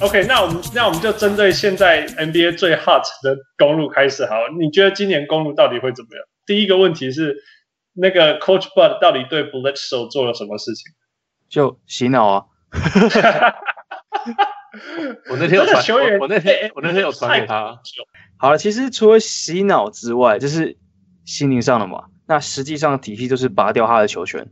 OK，那我们那我们就针对现在 NBA 最 hot 的公路开始好了。你觉得今年公路到底会怎么样？第一个问题是，那个 Coach Bud 到底对 Bledsoe 做了什么事情？就洗脑啊！我那天有传，我那天我那天有传给他。好了，其实除了洗脑之外，就是心灵上的嘛。那实际上体系就是拔掉他的球权。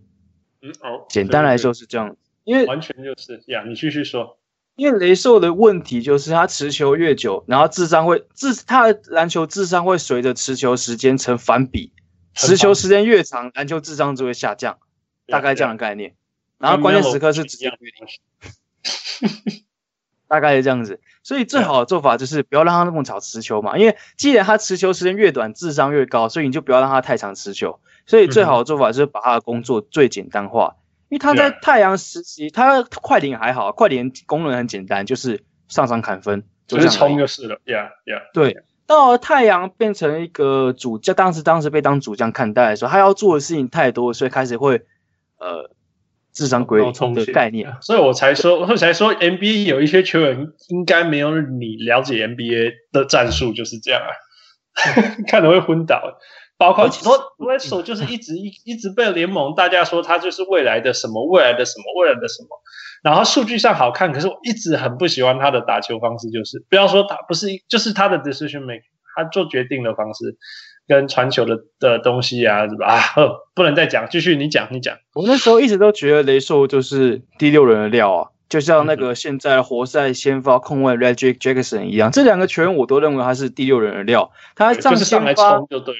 嗯哦，简单来说是这样，因为完全就是呀。你继续说。因为雷兽的问题就是他持球越久，然后智商会智他的篮球智商会随着持球时间成反比，持球时间越长，篮球智商就会下降，大概这样的概念。然后关键时刻是直接决定，大概是这样子。所以最好的做法就是不要让他那么早持球嘛，因为既然他持球时间越短，智商越高，所以你就不要让他太长持球。所以最好的做法就是把他的工作最简单化。因为他在太阳时期，他快艇还好，快艇功能很简单，就是上场砍分，就是冲就是了。Yeah, yeah. 对，到了太阳变成一个主将，当时当时被当主将看待的时候，他要做的事情太多，所以开始会呃智商归零的概念。所以我才说，我才说 NBA 有一些球员应该没有你了解 NBA 的战术，就是这样啊，看着会昏倒。包括说 Bledsoe 就是一直一一直被联盟大家说他就是未来的什么未来的什么未来的什么，然后数据上好看，可是我一直很不喜欢他的打球方式，就是不要说他不是，就是他的 decision making，他做决定的方式跟传球的的东西啊，是吧？啊，不能再讲，继续你讲你讲。我那时候一直都觉得雷兽就是第六人的料啊，就像那个现在活塞先发控卫 Reggie Jackson 一样，这两个球员我都认为他是第六人的料，他上就是上来冲就对。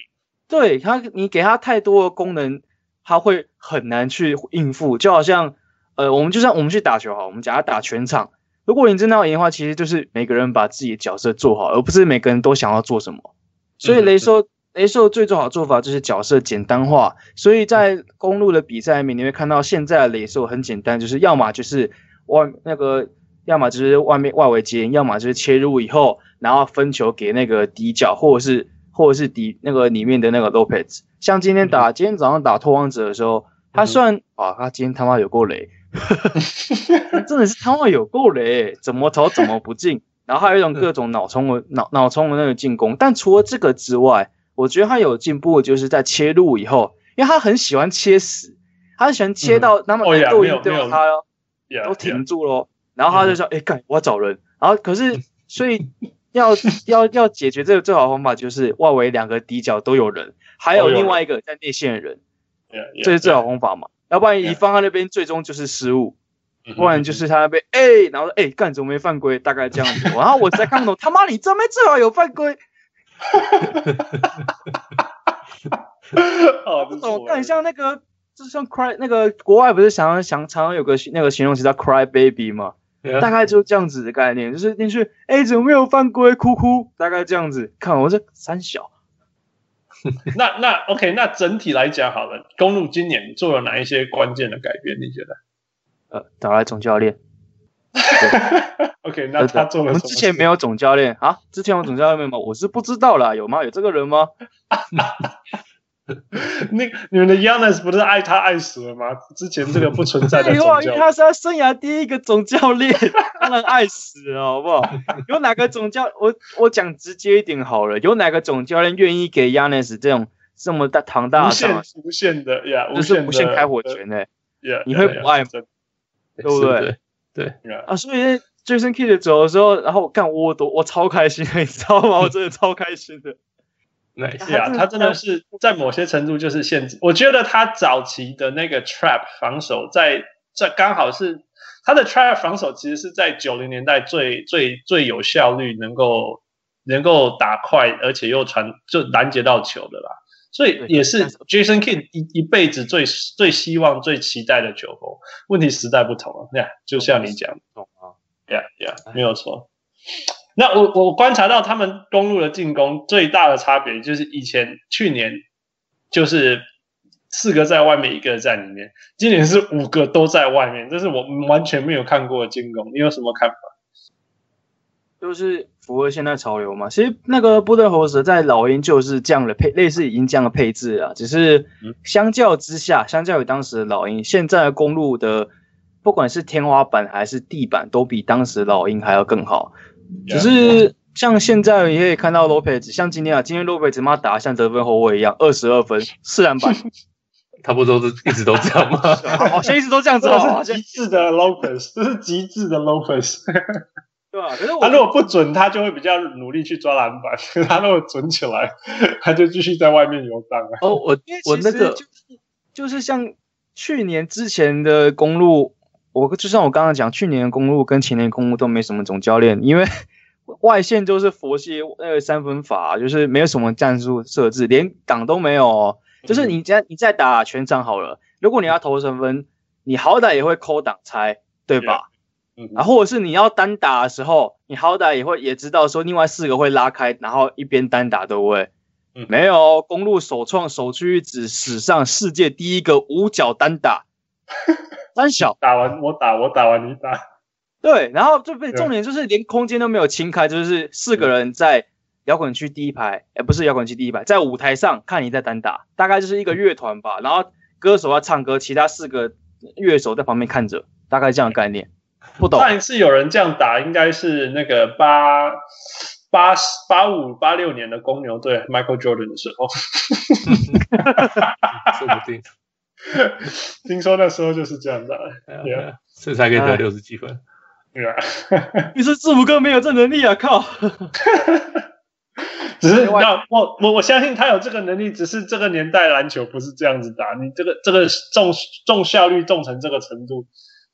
对他，你给他太多的功能，他会很难去应付。就好像，呃，我们就像我们去打球哈，我们假如打全场，如果你真的要赢的话，其实就是每个人把自己的角色做好，而不是每个人都想要做什么。所以雷兽，雷兽最最好的做法就是角色简单化。所以在公路的比赛里面，你会看到现在的雷兽很简单，就是要么就是外那个，要么就是外面外围接，要么就是切入以后，然后分球给那个底角，或者是。或者是底那个里面的那个 Lopez，像今天打、嗯、今天早上打拓荒者的时候，他算、嗯、啊，他今天他妈有够雷，真的是他妈有够雷，怎么投怎么不进，然后还有一种各种脑冲的脑脑冲的那个进攻。但除了这个之外，我觉得他有进步，就是在切入以后，因为他很喜欢切死，他喜欢切到那么都已经对他都停住了，然后他就说：“哎、嗯，干、欸，我要找人。”然后可是所以。要 要要解决这个最好的方法就是外围两个底角都有人，还有另外一个在内线的人，这是最好方法嘛？要不然你放在那边最终就是失误，不然就是他那边哎，然后说哎干怎么没犯规？大概这样子，然后我才看不懂他妈你这边最好有犯规，哦，这种很像那个，就像 cry 那个国外不是想要想常常有个那个形容词叫 cry baby 吗？大概就这样子的概念，就是进去，哎，怎么没有犯规？哭哭，大概这样子。看我这三小，那那 OK，那整体来讲好了，公路今年做了哪一些关键的改变？你觉得？呃，找来总教练。OK，那他做了什么？我们之前没有总教练啊？之前有总教练吗？我是不知道啦，有吗？有这个人吗？那你们的 Giannis 不是爱他爱死了吗？之前这个不存在的 总教练，因为他是他生涯第一个总教练，当然爱死了，好不好？有哪个总教我我讲直接一点好了，有哪个总教练愿意给 Giannis 这种这么大庞大的无限无限的呀，就是无限开火权呢、欸？你会不爱吗？对不对？对啊，所以 Jason Kidd 走的时候，然后我干我都我超开心的，你知道吗？我真的超开心的。对，是啊，他真的是在某些程度就是限制。我觉得他早期的那个 trap 防守在，在在刚好是他的 trap 防守，其实是在九零年代最最最有效率，能够能够打快，而且又传就拦截到球的啦。所以也是 Jason Kidd 一一辈子最最希望、最期待的球风。问题时代不同了，呀，就像你讲，懂啊，呀呀，没有错。那我我观察到他们公路的进攻最大的差别就是以前去年就是四个在外面，一个在里面，今年是五个都在外面，这是我完全没有看过的进攻。你有什么看法？就是符合现在潮流嘛。其实那个布登侯斯在老鹰就是这样的配，类似已经这样的配置啊，只是相较之下，相较于当时的老鹰，现在的公路的。不管是天花板还是地板，都比当时老鹰还要更好。只是像现在也可以看到 Lopez，像今天啊，今天 Lopez 妈打得像得分后卫一样，二十二分四篮板，他不都是一直都这样吗？好像一直都这样子哦，极致的 Lopez，这是极致的 Lopez。对啊，可是他如果不准，他就会比较努力去抓篮板；他如果准起来，他就继续在外面游荡啊。哦，我我那个就是就是像去年之前的公鹿，我就像我刚刚讲，去年的公路跟前年的公路都没什么总教练，因为 外线就是佛系那个三分法，就是没有什么战术设置，连挡都没有哦。就是你在你再打全场好了，如果你要投三分，你好歹也会扣挡拆，对吧？啊，或者是你要单打的时候，你好歹也会也知道说另外四个会拉开，然后一边单打，对不对？嗯，没有，公路首创首屈一指史上世界第一个五角单打，三小。打完我打我打完你打，对，然后就被重点就是连空间都没有清开，就是四个人在摇滚区第一排，哎，不是摇滚区第一排，在舞台上看你在单打，大概就是一个乐团吧，然后歌手要唱歌，其他四个乐手在旁边看着，大概这样的概念。不懂。上一次有人这样打，应该是那个八八八五八六年的公牛队 Michael Jordan 的时候，说不定。听说那时候就是这样的，对啊，所以才可以得六十几分。对啊，你说字母哥没有这能力啊？靠！只是那我我我相信他有这个能力，只是这个年代篮球不是这样子打，你这个这个重重效率重成这个程度。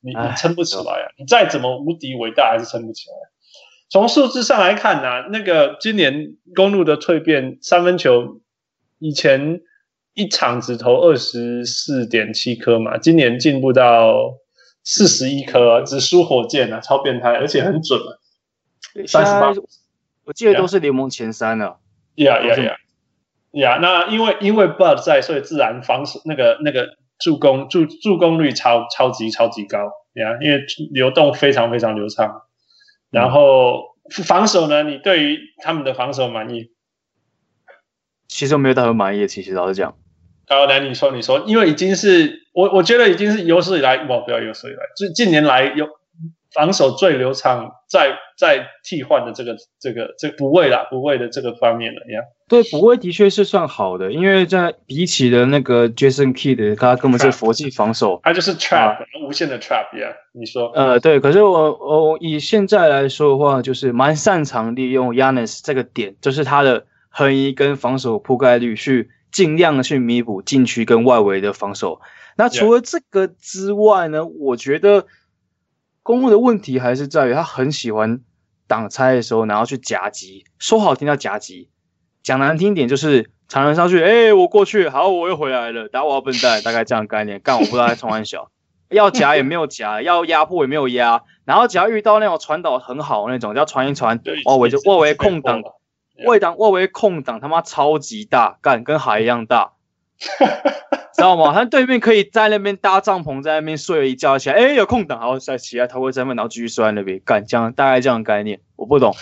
你你撑不起来啊！你再怎么无敌伟大，还是撑不起来。从数字上来看呢、啊，那个今年公路的蜕变，三分球以前一场只投二十四点七颗嘛，今年进步到四十一颗，只输火箭啊，超变态，而且很准啊。三十八，我记得都是联盟前三了。呀呀呀呀！那因为因为 Bud 在，所以自然防守那个那个。助攻助助攻率超超级超级高呀，因为流动非常非常流畅。然后防守呢，你对于他们的防守满意？其实我没有到很满意，其实老实讲。好，来你说你说，因为已经是我我觉得已经是有史以来，不不要有史以来，就近年来有。防守最流畅，在在替换的这个这个这补位啦，补位的这个方面了呀。对，补位的确是算好的，因为在比起的那个 Jason Kidd，他根本是佛系防守，他就是 trap，、啊、无限的 trap 呀。你说？呃，对。可是我我以现在来说的话，就是蛮擅长利用 Giannis 这个点，就是他的横移跟防守覆盖率，去尽量的去弥补禁区跟外围的防守。那除了这个之外呢，我觉得。公路的问题还是在于他很喜欢挡拆的时候，然后去夹击。说好听叫夹击，讲难听点就是常人上去，哎、欸，我过去，好，我又回来了，打我笨蛋，大概这样概念。干，我不知道在冲三小，要夹也没有夹，要压迫也没有压。然后只要遇到那种传导很好那种，要传一传，外围就外围空档，外档外围空档他妈超级大，干跟海一样大。知道吗？他对面可以在那边搭帐篷，在那边睡了一觉起来，哎，有空档，然后再起来投个三分，然后继续睡在那边干，这样大概这样的概念，我不懂。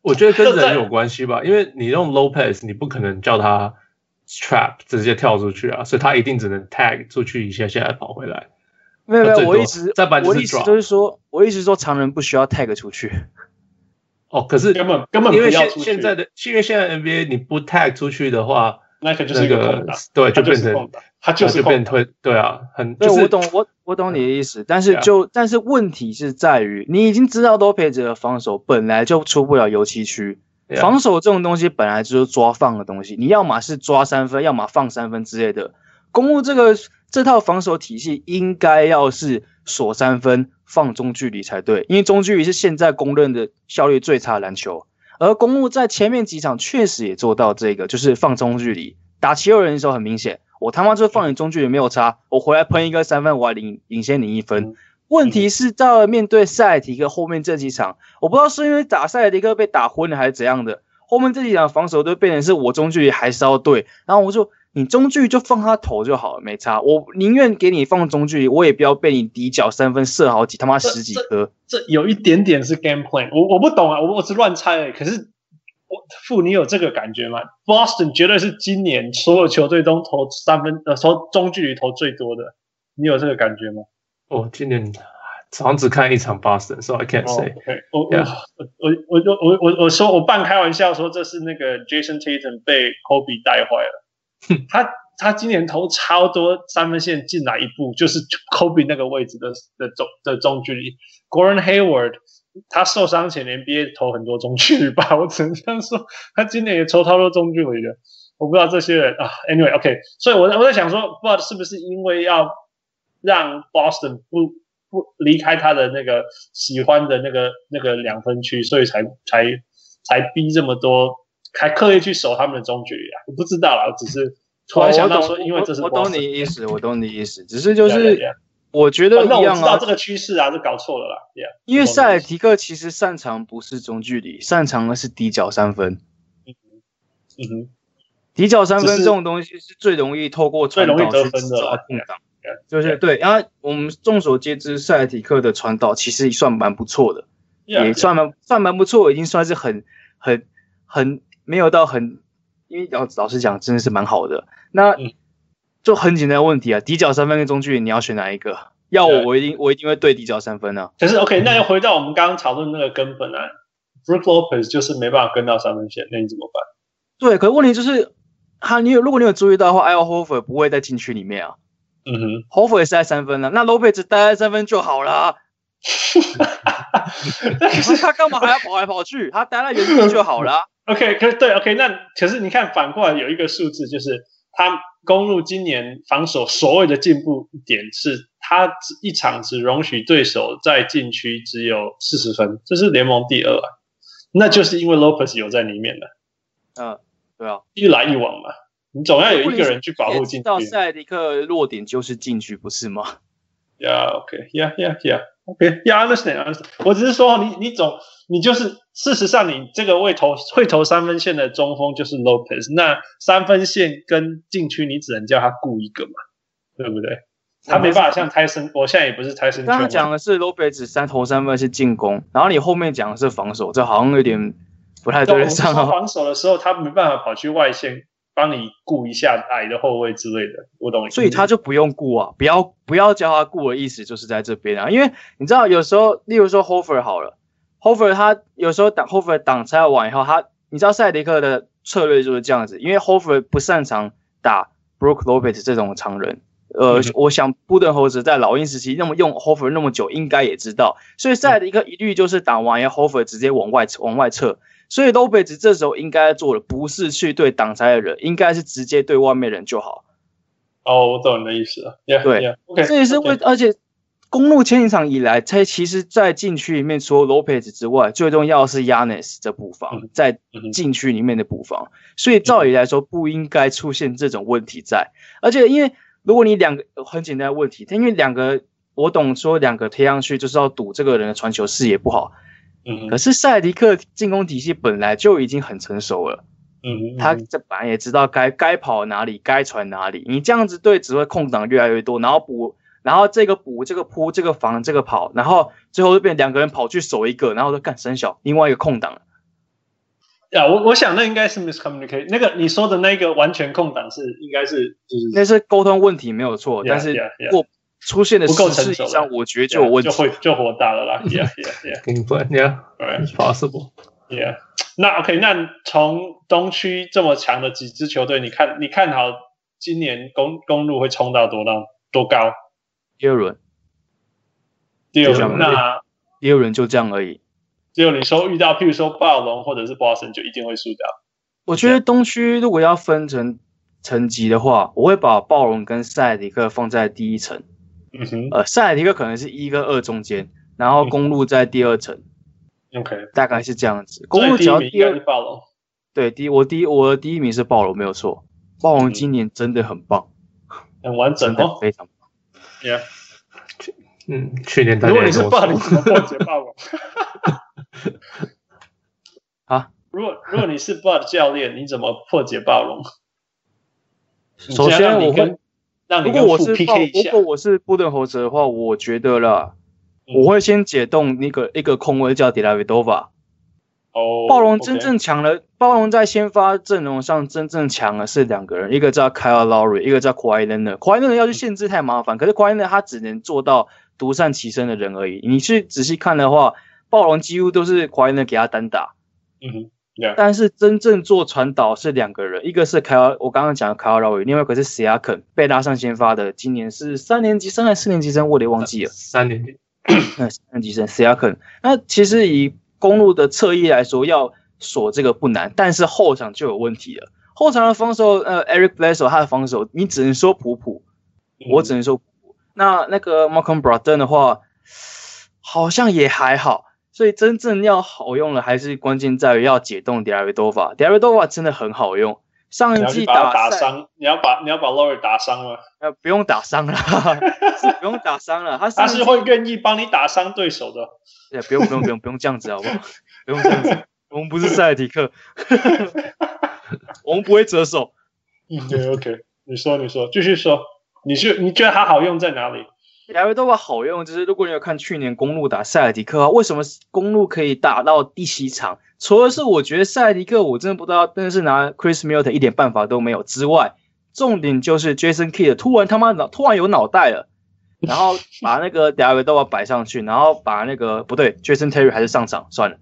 我觉得跟人有关系吧，因为你用 Lopez，你不可能叫他 trap 直接跳出去啊，所以他一定只能 tag 出去一下，下来跑回来。没有没有，我一直在我意思就是说，我一直说常人不需要 tag 出去。哦，可是根本根本不要出去。因为现现在的，因为现在 NBA 你不 tag 出去的话。那个就是一个对，就变成他就是变推，对啊，很，对，我懂，我我懂你的意思，但是就但是问题是在于，你已经知道洛佩兹的防守本来就出不了油漆区，防守这种东西本来就是抓放的东西，你要么是抓三分，要么放三分之类的。公鹿这个这套防守体系应该要是锁三分放中距离才对，因为中距离是现在公认的效率最差的篮球。而公鹿在前面几场确实也做到这个，就是放中距离。打七六人的时候很明显，我他妈就放你中距离没有差，我回来喷一个三分，我还领领先你一分。问题是到了面对塞尔提克后面这几场，我不知道是因为打塞尔提克被打昏了还是怎样的，后面这几场防守都变成是我中距离还是要对，然后我就。你中距离就放他投就好了，没差。我宁愿给你放中距离，我也不要被你底角三分射好几他妈十几颗。这有一点点是 game plan，我我不懂啊，我我是乱猜诶。可是我傅，你有这个感觉吗？Boston 绝对是今年所有球队中投三分呃投中距离投最多的，你有这个感觉吗？我今年早上只看一场 Boston，所以 I can't say。我我我我我我我说我半开玩笑说这是那个 Jason Tatum 被 Kobe 带坏了。他他今年投超多三分线进来一步，就是 Kobe 那个位置的的中的中距离。Gordon Hayward 他受伤前 NBA 投很多中距离吧，我只能这样说。他今年也投超多中距离的。我不知道这些人啊 Anyway，OK，所以我在我在想说，不知道是不是因为要让 Boston 不不离开他的那个喜欢的那个那个两分区，所以才才才逼这么多，还刻意去守他们的中距离啊？我不知道啦，我只是突然想到说，因为这是我懂你意思，我懂你意思，只是就是我觉得一样啊。那我知道这个趋势啊，是搞错了啦，Yeah，因为塞尔提克其实擅长不是中距离，擅长的是底角三分。嗯哼，嗯哼。底角三分这种东西是最容易透过传导去制造空档，就是对。然后我们众所皆知，塞尔提克的传导其实也算蛮不错的，也算蛮算蛮不错，已经算是很很很没有到很，因为老老实讲，真的是蛮好的。那就很简单的问题啊，底角三分跟中距离你要选哪一个？要我我一定我一定会对底角三分啊。可是 OK，那又回到我们刚刚讨论那个根本啊，Brook Lopez 就是没办法跟到三分线，那你怎么办？对，可是问题就是。哈，你有如果你有注意到的话，Al Horford 不会在禁区里面啊。嗯哼，Horford 也是在三分啊。那 Lopez 待在三分就好了。可是他干嘛还要跑来跑去？他待在原地就好了。OK，可是对，OK，那可是你看反过来有一个数字，就是他公路今年防守所谓的进步点是，他一场只容许对手在禁区只有四十分，这是联盟第二啊。那就是因为 Lopez 有在里面的。嗯。对啊，一来一往嘛，你总要有一个人去保护禁区。到塞尔提克弱点就是禁区，不是吗？Yeah，OK，Yeah，Yeah，Yeah，OK，Yeah，understand，understand。我只是说，你你总你就是事实上，你这个会投会投三分线的中锋就是 Lopez，那三分线跟禁区你只能叫他顾一个嘛，对不对？他没办法像泰森，我现在也不是泰森。刚刚讲的是 Lopez 三投三分是进攻，然后你后面讲的是防守，这好像有点。不太对得上。防守的时候，他没办法跑去外线帮你顾一下矮的后卫之类的，我懂。所以他就不用顾啊，不要不要叫他顾的意思就是在这边啊，因为你知道有时候，例如说 Horford 好了，Horford 他有时候挡 Horford 挡拆完以后，他你知道塞迪克的策略就是这样子，因为 Horford 不擅长打 Brook Lopez 这种常人，呃，嗯、我想布登猴子在老鹰时期那么用 Horford 那么久，应该也知道，所以塞迪克一律就是打完以后 Horford 直接往外往外撤。所以 Lopez 这时候应该做的不是去对挡拆的人，应该是直接对外面人就好。哦，我懂你的意思了。Yeah, 对 yeah, okay, 这也是为，okay. 而且公路前几场以来，他其实在禁区里面除了 Lopez 之外，最重要的是 Giannis 的补防，在禁区里面的补防。所以照理来说，不应该出现这种问题在。而且因为如果你两个很简单的问题，他因为两个我懂说两个贴上去就是要赌这个人的传球视野不好。嗯，可是塞迪克进攻体系本来就已经很成熟了，嗯，他这本来也知道该该跑哪里，该传哪里。你这样子对只会空档越来越多，然后补，然后这个补，这个扑，这个防，这个跑，然后最后就变两个人跑去守一个，然后就干三小，另外一个空档。呀，我我想那应该是 miscommunicate，那个你说的那个完全空档是应该是就是那是沟通问题没有错，但是过。出现的不够成熟，我觉得就有问题，就会就火大了啦。Yeah, yeah, yeah. Yeah, it's possible. Yeah. 那 OK，那从东区这么强的几支球队，你看你看好今年公公路会冲到多高多高？第二轮，第二轮，那第二轮就这样而已。只有你说遇到，譬如说暴龙或者是波士顿，就一定会输掉。我觉得东区如果要分成层级的话，我会把暴龙跟塞迪克放在第一层。嗯哼，呃，塞尔提克可能是一跟二中间，然后公路在第二层。OK，大概是这样子。公路只要第二，暴龙。对，第我第一我的第一名是暴龙，没有错。暴龙今年真的很棒，很完整的，非常棒。Yeah，嗯，去年 如果你是暴龙，怎么破解暴龙？啊，如果如果你是 Bud 教练，你怎么破解暴龙？首先我会。如果我是如果我是布顿猴子的话，我觉得啦，嗯、我会先解冻那个一个空位叫迪拉维多瓦。哦，暴龙真正强的，暴龙在先发阵容上真正强的是两个人，一个叫 Kyle Lowry，一个叫。Kawhi Leonard 要去限制太麻烦，可是 Leonard 他只能做到独善其身的人而已。你去仔细看的话，暴龙几乎都是华人的给他单打。嗯哼，yeah. 但是真正做传导是两个人，一个是凯尔，我刚刚讲的凯尔劳瑞，另外一个是史亚肯被拉上先发的。今年是三年级生还是四年级生？我得忘记了。三年级，三年级生史亚肯。那其实以公路的侧翼来说，要锁这个不难，但是后场就有问题了。后场的防守，呃，Eric Bledsoe 他的防守，你只能说普普，我只能说普普。那那个 Malcolm Brogdon 的话，好像也还好。所以真正要好用的，还是关键在于要解冻 Dellavedova。Dellavedova 真的很好用。上一季打打伤，你要把你要把 Lowry 打伤了。呃，不用打伤了，是 不用打伤了。他他是会愿意帮你打伤对手的。对，不用不用不用不用这样子好不好？不用这样子，我们不是塞尔提克，我们不会折手。嗯，对，OK，你说你说，继续说，你是你觉得它好用在哪里？两位都话好用，就是如果你有看去年公路打塞尔迪克为什么公路可以打到第七场？除了是我觉得塞尔迪克我真的不知道，真的是拿 Chris Middleton 一点办法都没有之外，重点就是 Jason Kidd 突然他妈脑突然有脑袋了，然后把那个两位都要摆上去，然后把那个不对，Jason Terry 还是上场算了，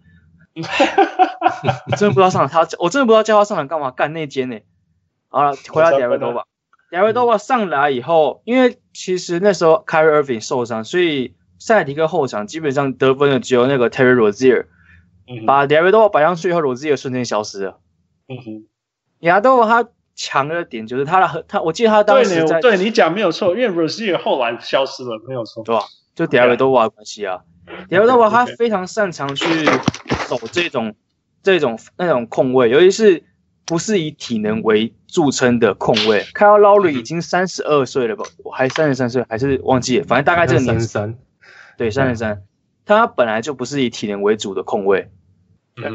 真的不知道上场他，我真的不知道叫他上场干嘛干内奸呢？好了，回到两位都吧。亚维多瓦上来以后，因为其实那时候 Kyrie Irving 受伤，所以塞尔提克后场基本上得分的只有那个 Terry Rozier，嗯、把亚维多瓦摆上去以后，Rozier 瞬间消失了。嗯哼，亚多瓦他强的点就是他的他，我记得他当时在对，你讲没有错，因为 Rozier 后来消失了，没有错，对吧？就亚维多瓦的关系啊，亚维多瓦他非常擅长去走这种这种那种空位，尤其是。不是以体能为著称的控卫，Kyle Lowry 已经三十二岁了吧？我还三十三岁，还是忘记了？反正大概这个年纪。对，三十三。他本来就不是以体能为主的控卫，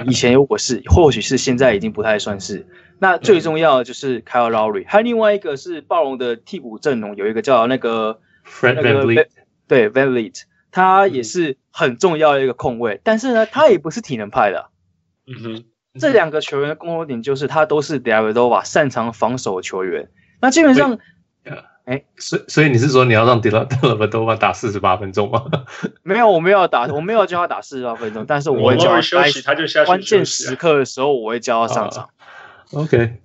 以前如果是，或许是，现在已经不太算是。那最重要的就是 Kyle Lowry，还有另外一个是暴龙的替补阵容，有一个叫那个 Fred VanVleet，对 VanVleet，他也是很重要的一个控卫，但是呢，他也不是体能派的。嗯哼。这两个球员的共同点就是，他都是 Dellavedova 擅长防守的球员。那基本上，哎，所以所以你是说你要让 Dellavedova 打四十八分钟吗？没有，我没有打，我没有叫他打四十八分钟，但是我会叫他休息，他就下去关键时刻的时候，我会叫他上场。OK，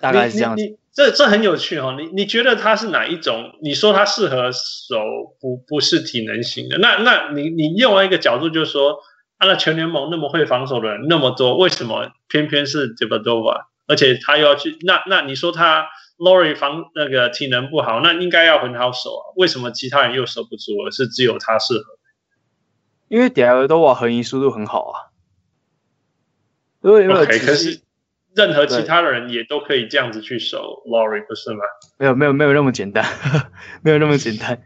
大概是这样子。这这很有趣哦。你你觉得他是哪一种？你说他适合守不不是体能型的？那那你你另外一个角度就是说。他的全联盟那么会防守的人那么多，为什么偏偏是 Dellavedova？而且他又要去那那你说他 Lowry 防那个体能不好，那应该要很好守啊？为什么其他人又守不住，而是只有他适合？因为 Dellavedova 横移速度很好啊。因为 OK，可是任何其他的人也都可以这样子去守 Lowry，不是吗？没有没有没有那么简单，没有那么简单。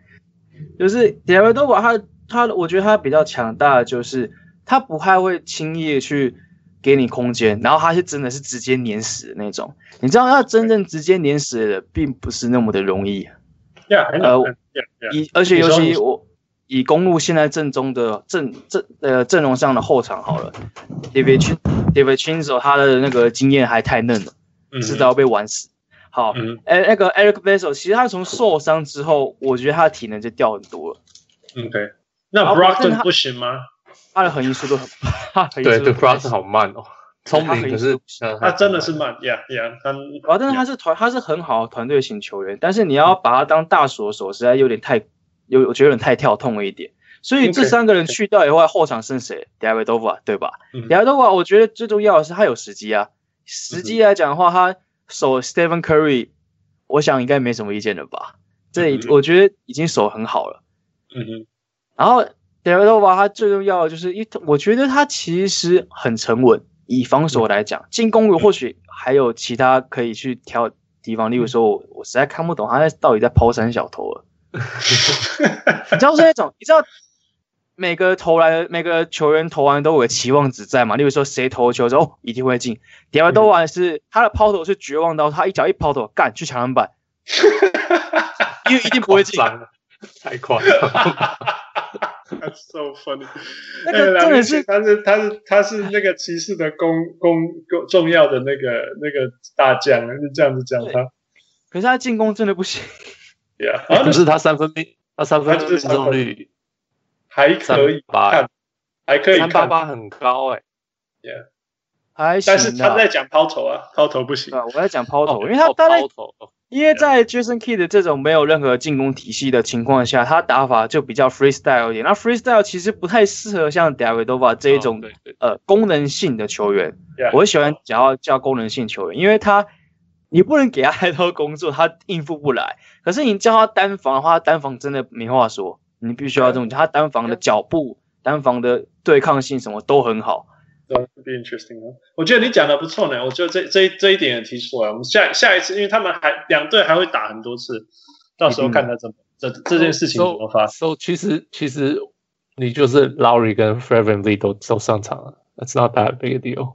就是 Dellavedova 他他，我觉得他比较强大的就是。他不太会轻易的去给你空间，然后他是真的是直接碾死的那种。你知道，要真正直接碾死的人并不是那么的容易。Yeah, 呃，yeah, yeah. 以而且尤其我以公路现在正中的阵阵呃阵容上的后场好了，David Chin David Chinzo 他的那个经验还太嫩了，迟早要被玩死。好，哎、嗯欸，那个 Eric b e s s e l 其实他从受伤之后，我觉得他的体能就掉很多了。OK，那 Brockton 不行吗？他的横移速度很慢，对对，Brogdon 好慢哦，聪明可是他真的是慢呀呀，他啊，但是他是团，他是很好的团队型球员，但是你要把他当大锁手，实在有点太有，我觉得有点太跳痛了一点。所以这三个人去掉以后，后场剩谁？Dellavedova 对吧？Dellavedova 我觉得最重要的是他有时机啊，时机来讲的话，他守 Stephen Curry，我想应该没什么意见了吧？这我觉得已经守很好了。嗯哼，然后。德拉多瓦他最重要的就是一，我觉得他其实很沉稳。以防守来讲，进攻或许还有其他可以去挑地方。例如说，我我实在看不懂他在到底在抛三小投了。你知道是那种，你知道每个投来每个球员投完都有个期望值在嘛？例如说谁投球之后一定会进。德拉多瓦是他的抛投是绝望到他一脚一抛投干去抢篮板，因为一定不会进。太夸张。That's so funny！那个重点是，他是他是他是那个骑士的公公公重要的那个那个大将，是这样子讲他。可是他进攻真的不行。Yeah，可是他三分命他三分命中率还可以看，还可以看，三八八很高哎、欸，Yeah，还但是他在讲抛投啊，抛投不行。啊我在讲抛投，因为他他在因为在 Jason Kidd 的这种没有任何进攻体系的情况下，他打法就比较 freestyle 一点。那 freestyle 其实不太适合像 Dellavedova 这一种呃功能性的球员。我喜欢只要叫功能性球员，因为他。你不能给他太多工作，他应付不来。可是你叫他单防的话，单防真的没话说。你必须要这种，他单防的脚步、单防的对抗性什么都很好。对，be interesting 我觉得你讲的不错呢。我觉得这这这一点也提出来。我们下下一次，因为他们还两队还会打很多次，到时候看他怎么、嗯、这这件事情怎么发生。So, so, 其实其实你就是 Lowry 跟 Fred VanVleet 都都上场了，That's not that big a deal。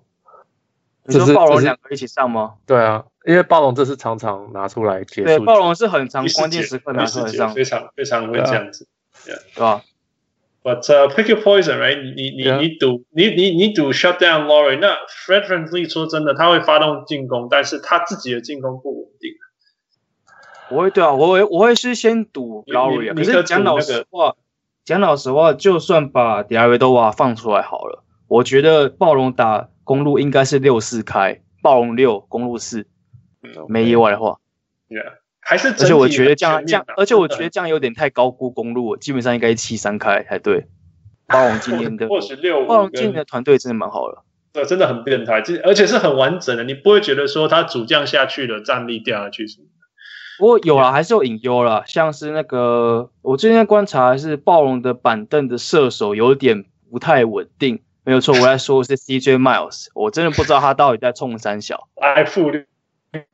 你说暴龙两个一起上吗？对啊。因为暴龙这是常常拿出来结束，对，暴龙是很常关键时刻拿出来上，非常非常会这样子，对吧？But、uh, pick your poison, right？你你你你赌你你你赌 shut down Laurie，那 Fred VanVleet 说真的，他会发动进攻，但是他自己的进攻不稳定。我会对啊，我会我会是先赌 Laurie 可是讲老实话，讲老实话，就算把 Dellavedova 放出来好了，我觉得暴龙打公路应该是六四开，暴龙六公路四。没意外的话，Yeah，还是，而且我觉得这样这样，而且我觉得这样有点太高估公路，基本上应该七三开才对。暴龙今年的，暴龙今年的团队真的蛮好的，对，真的很变态，而且是很完整的，你不会觉得说他主将下去了，战力掉下去什么的。不过有啦，还是有隐忧了，像是那个我最近在观察是暴龙的板凳的射手有点不太稳定，没有错，我在说的是 CJ Miles，我真的不知道他到底在冲三小。I 负六。对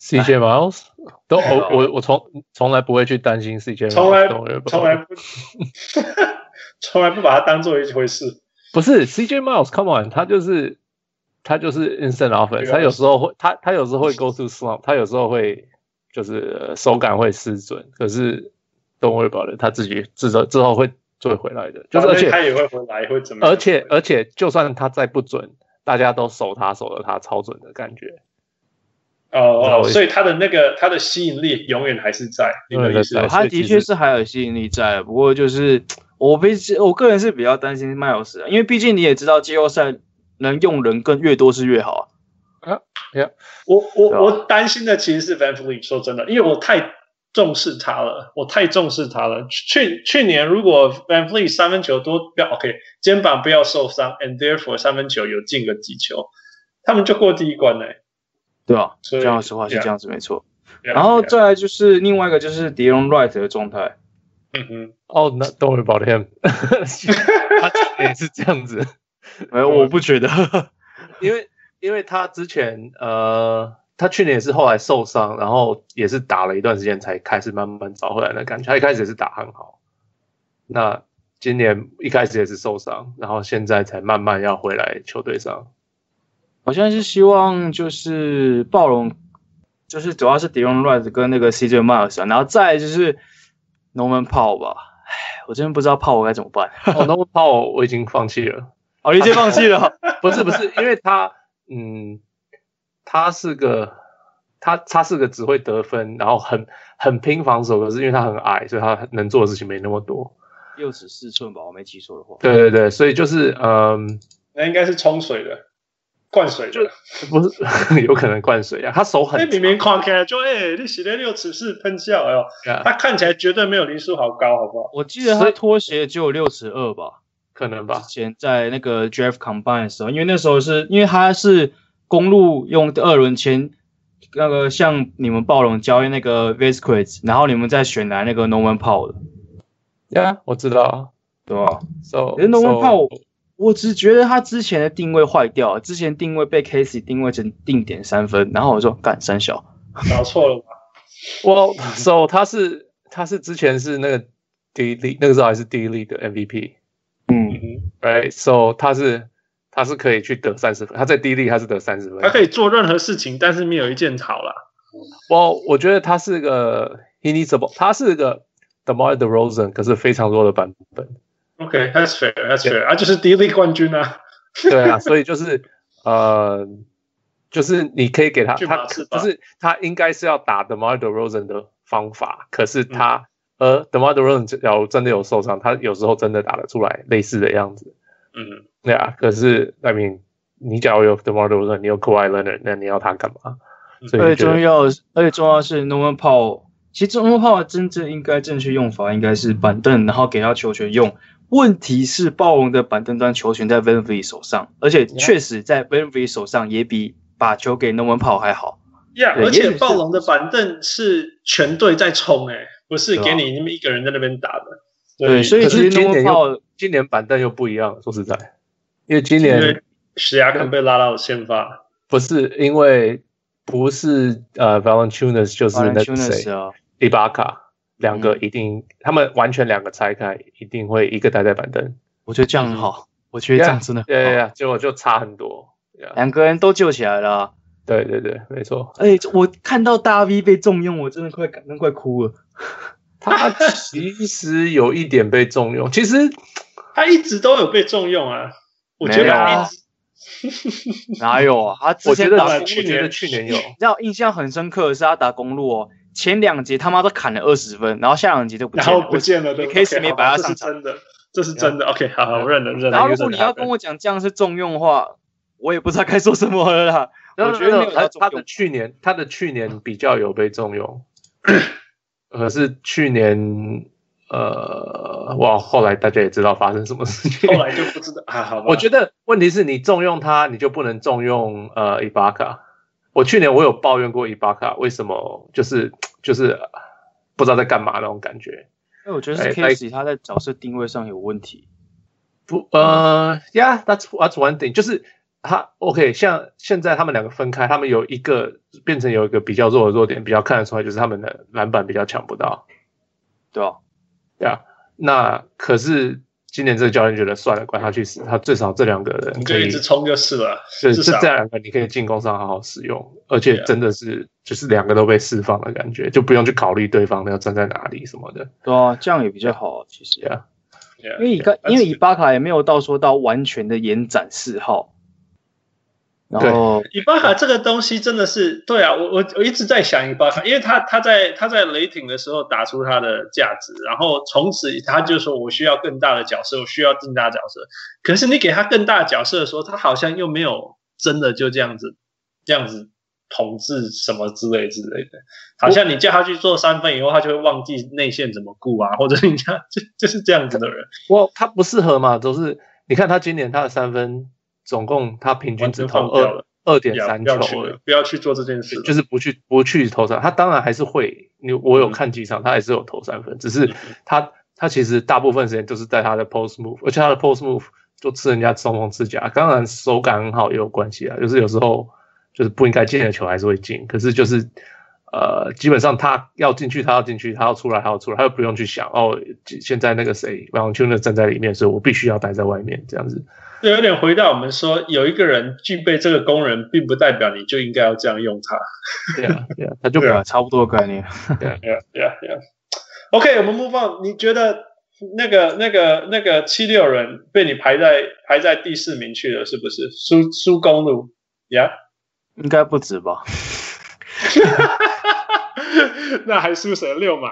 ，CJ Miles 都我我我从从来不会去担心 CJ，从来从来不 从来不把它当做一回事。不是 CJ Miles，Come on，他就是他就是 instant offense，他有时候会他他有时候会 go to slump，他有时候会就是手感会失准，可是 don't worry about it，他自己之后之后会追回来的，就是而且他也会回来会怎么样？而且而且就算他再不准。大家都守他，守得他超准的感觉。哦哦，所以他的那个他的吸引力永远还是在。对对对，他的确是还有吸引力在。不过就是我比我个人是比较担心麦尔斯，因为毕竟你也知道季后赛能用人更越多是越好啊。啊，我我我担心的其实是 Van Fleet，说真的，因为我太。重视他了，我太重视他了。去去年如果 Van Fleet 三分球多不要 OK，肩膀不要受伤，and therefore 三分球有进个几球，他们就过第一关嘞。对啊，讲老实话是这样子没错。然后再来就是另外一个就是 Delon Wright 的状态。嗯哼，哦，那 Don't worry about him，他也是这样子。没有，我不觉得，因为因为他之前呃。他去年也是后来受伤，然后也是打了一段时间才开始慢慢找回来的感觉。他一开始也是打很好，那今年一开始也是受伤，然后现在才慢慢要回来球队上。我现在是希望就是暴龙，就是主要是 Delon Wright 跟那个 CJ Miles，然后再就是 Norman Powell 吧。唉，我真的不知道 Powell 该怎么办。哦，Norman Powell 我已经放弃了。哦，已经放弃了？不是不是，因为他嗯。他是个，他他是个只会得分，然后很很拼防守，可是因为他很矮，所以他能做的事情没那么多。六尺四寸吧，我没记错的话。对对对，所以就是嗯，那应该是冲水的，灌水，就不是 有可能灌水啊？他手很，明明看起来就哎、欸，你洗了六尺四喷笑哎呦，yeah. 他看起来绝对没有林书豪高，好不好？我记得他拖鞋只有六尺二吧，可能吧。之前在那个 Draft Combine 的时候，因为那时候是因为他是。公路用二轮签那个像你们暴龙交易那个 Vasquez，然后你们再选来那个 Norman Powell 的。呀、yeah，我知道，对吧？So，可是 Norman Powell，我只觉得他之前的定位坏掉了，之前定位被 Casey 定位成定点三分，然后我说干三小，搞错了吧？我 So 他是他是之前是那个 D League 那个时候还是 D League 的 MVP，嗯，Right，So 他是。他是可以去得三十分，他在 D League 他是得三十分，他可以做任何事情，但是没有一件好啦。我我觉得他是个 he needs a ball，他是个 DeMar DeRozan，可是非常多的版本。OK，that's fair，that's fair，啊，就是 D League 冠军啊。对啊，所以就是呃，就是你可以给他，他就是他应该是要打 The m a r d e r o s e n 的方法，可是他、嗯、呃，DeMar DeRozan 假如真的有受伤，他有时候真的打得出来类似的样子。嗯，对啊。可是，I mean，你假如有 The m a r d e r o s e n 你有 Kawhi Leonard，那你要他干嘛？最重要，而且重要是 Norman Powell。其实 Norman Powell 真正应该正确用法应该是板凳，然后给他球权用。问题是暴龙的板凳端球权在 VanVleet 手上，而且确实在 VanVleet 手上也比把球给 Norman Powell 还好。呀，yeah, 而且暴龙的板凳是全队在冲，哎，不是给你那么一个人在那边打的。对，对，所以其实今年又今年板凳又不一样，说实在，因为今年史亚肯被拉到先发，不是因为不是呃 Valentunas 就是那谁伊巴卡。两个一定，嗯、他们完全两个拆开，一定会一个待在板凳。我觉得这样很好，我觉得这样真的，对呀，结果就差很多。两个人都救起来了，对对对，没错。哎，我看到大 V 被重用，我真的快感动，快哭了。他其实有一点被重用，其实 他一直都有被重用啊。我觉得啊，哪有啊？他之前打去年的去年有，让我印象很深刻的是他打公路哦。前两节他妈都砍了二十分，然后下两节就不见了，然后不见了。对，Case 没把他上场，这是真的，这是真的。OK，好，我认了，认了。然后如果你要跟我讲这样是重用的话，我也不知道该说什么了啦。我觉得他他的去年他的去年比较有被重用，可是去年呃，哇，后来大家也知道发生什么事情，后来就不知道啊。好吧，我觉得问题是你重用他，你就不能重用呃伊巴卡。我去年我有抱怨过伊巴卡，为什么就是就是不知道在干嘛那种感觉？那我觉得是 Casey 他在角色定位上有问题。不，呃，Yeah，that's that's one thing，就是他 OK，像现在他们两个分开，他们有一个变成有一个比较弱的弱点，比较看得出来就是他们的篮板比较抢不到，对啊，对啊，那可是。今年这个教练觉得算了，管他去死。他最少这两个人你可以一直冲就是了。是是这两个，你可以进攻上好好使用，而且真的是就是两个都被释放的感觉，就不用去考虑对方要站在哪里什么的。对啊，这样也比较好，其实呀。因为以因为以巴卡也没有到说到完全的延展四号。然后伊巴卡这个东西真的是对啊，我我我一直在想伊巴卡，因为他他在他在雷霆的时候打出他的价值，然后从此他就说我需要更大的角色，我需要更大的角色。可是你给他更大的角色的时候，他好像又没有真的就这样子这样子统治什么之类之类的，好像你叫他去做三分以后，他就会忘记内线怎么顾啊，或者你家就就是这样子的人。我他不适合嘛，都是你看他今年他的三分。总共他平均只投二二点三球，不要去做这件事，就是不去不去投三。他当然还是会，你我有看几场，他还是有投三分，只是他他其实大部分时间都是在他的 post move，而且他的 post move 就吃人家中锋指甲，当然手感很好也有关系啊。就是有时候就是不应该进的球还是会进，可是就是呃，基本上他要进去，他要进去，他要出来，他要出来，他又不用去想哦，现在那个谁，王秋呢站在里面，所以我必须要待在外面这样子。有点回到我们说，有一个人具备这个功能，并不代表你就应该要这样用它。对啊，对啊，他就跟差不多的概念。对啊，对啊，对啊，对啊。OK，我们 move on。你觉得那个、那个、那个七六人被你排在排在第四名去了，是不是？苏苏公路呀？Yeah? 应该不止吧？那还输谁？六马？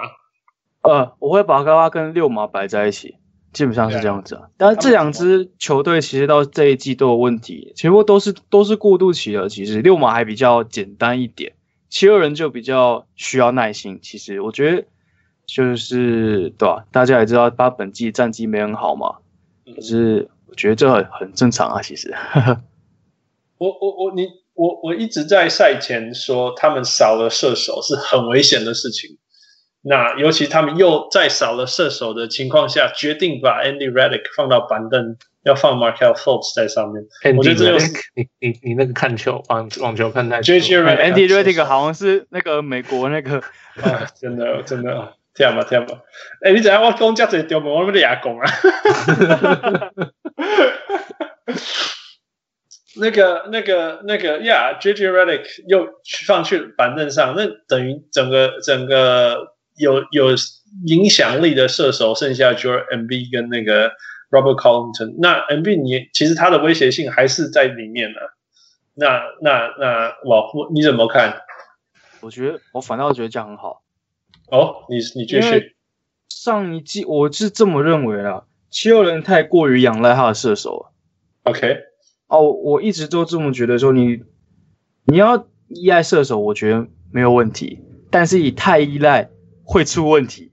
呃，我会把高拉跟六马摆在一起。基本上是这样子啊，但是这两支球队其实到这一季都有问题，全部都是都是过渡期了。其实六马还比较简单一点，七六人就比较需要耐心。其实我觉得就是对吧？大家也知道他本季战绩没很好嘛，可是我觉得这很很正常啊。其实，我我我你我我一直在赛前说，他们少了射手是很危险的事情。那尤其他们又在少了射手的情况下，决定把 Andy Redick 放到板凳，要放 Markelle Fultz 在上面。Andy 我觉得这就是你你你那个看球网网球看太久。Andy Redick 好像是那个美国那个，啊、真的真的天吧天吧！哎、欸，你怎样我讲这么丢门，我们俩讲啊。那个那个那个呀，JJ Redick 又放去板凳上，那等于整个整个。有有影响力的射手剩下就是 Embiid 跟那个 Robert Covington。那 Embiid 你其实他的威胁性还是在里面呢。那那那我你怎么看？我觉得我反倒觉得这样很好。哦，你你继续。上一季我是这么认为啦，七六人太过于仰赖他的射手了。OK，哦，我一直都这么觉得，说你你要依赖射手，我觉得没有问题，但是你太依赖会出问题。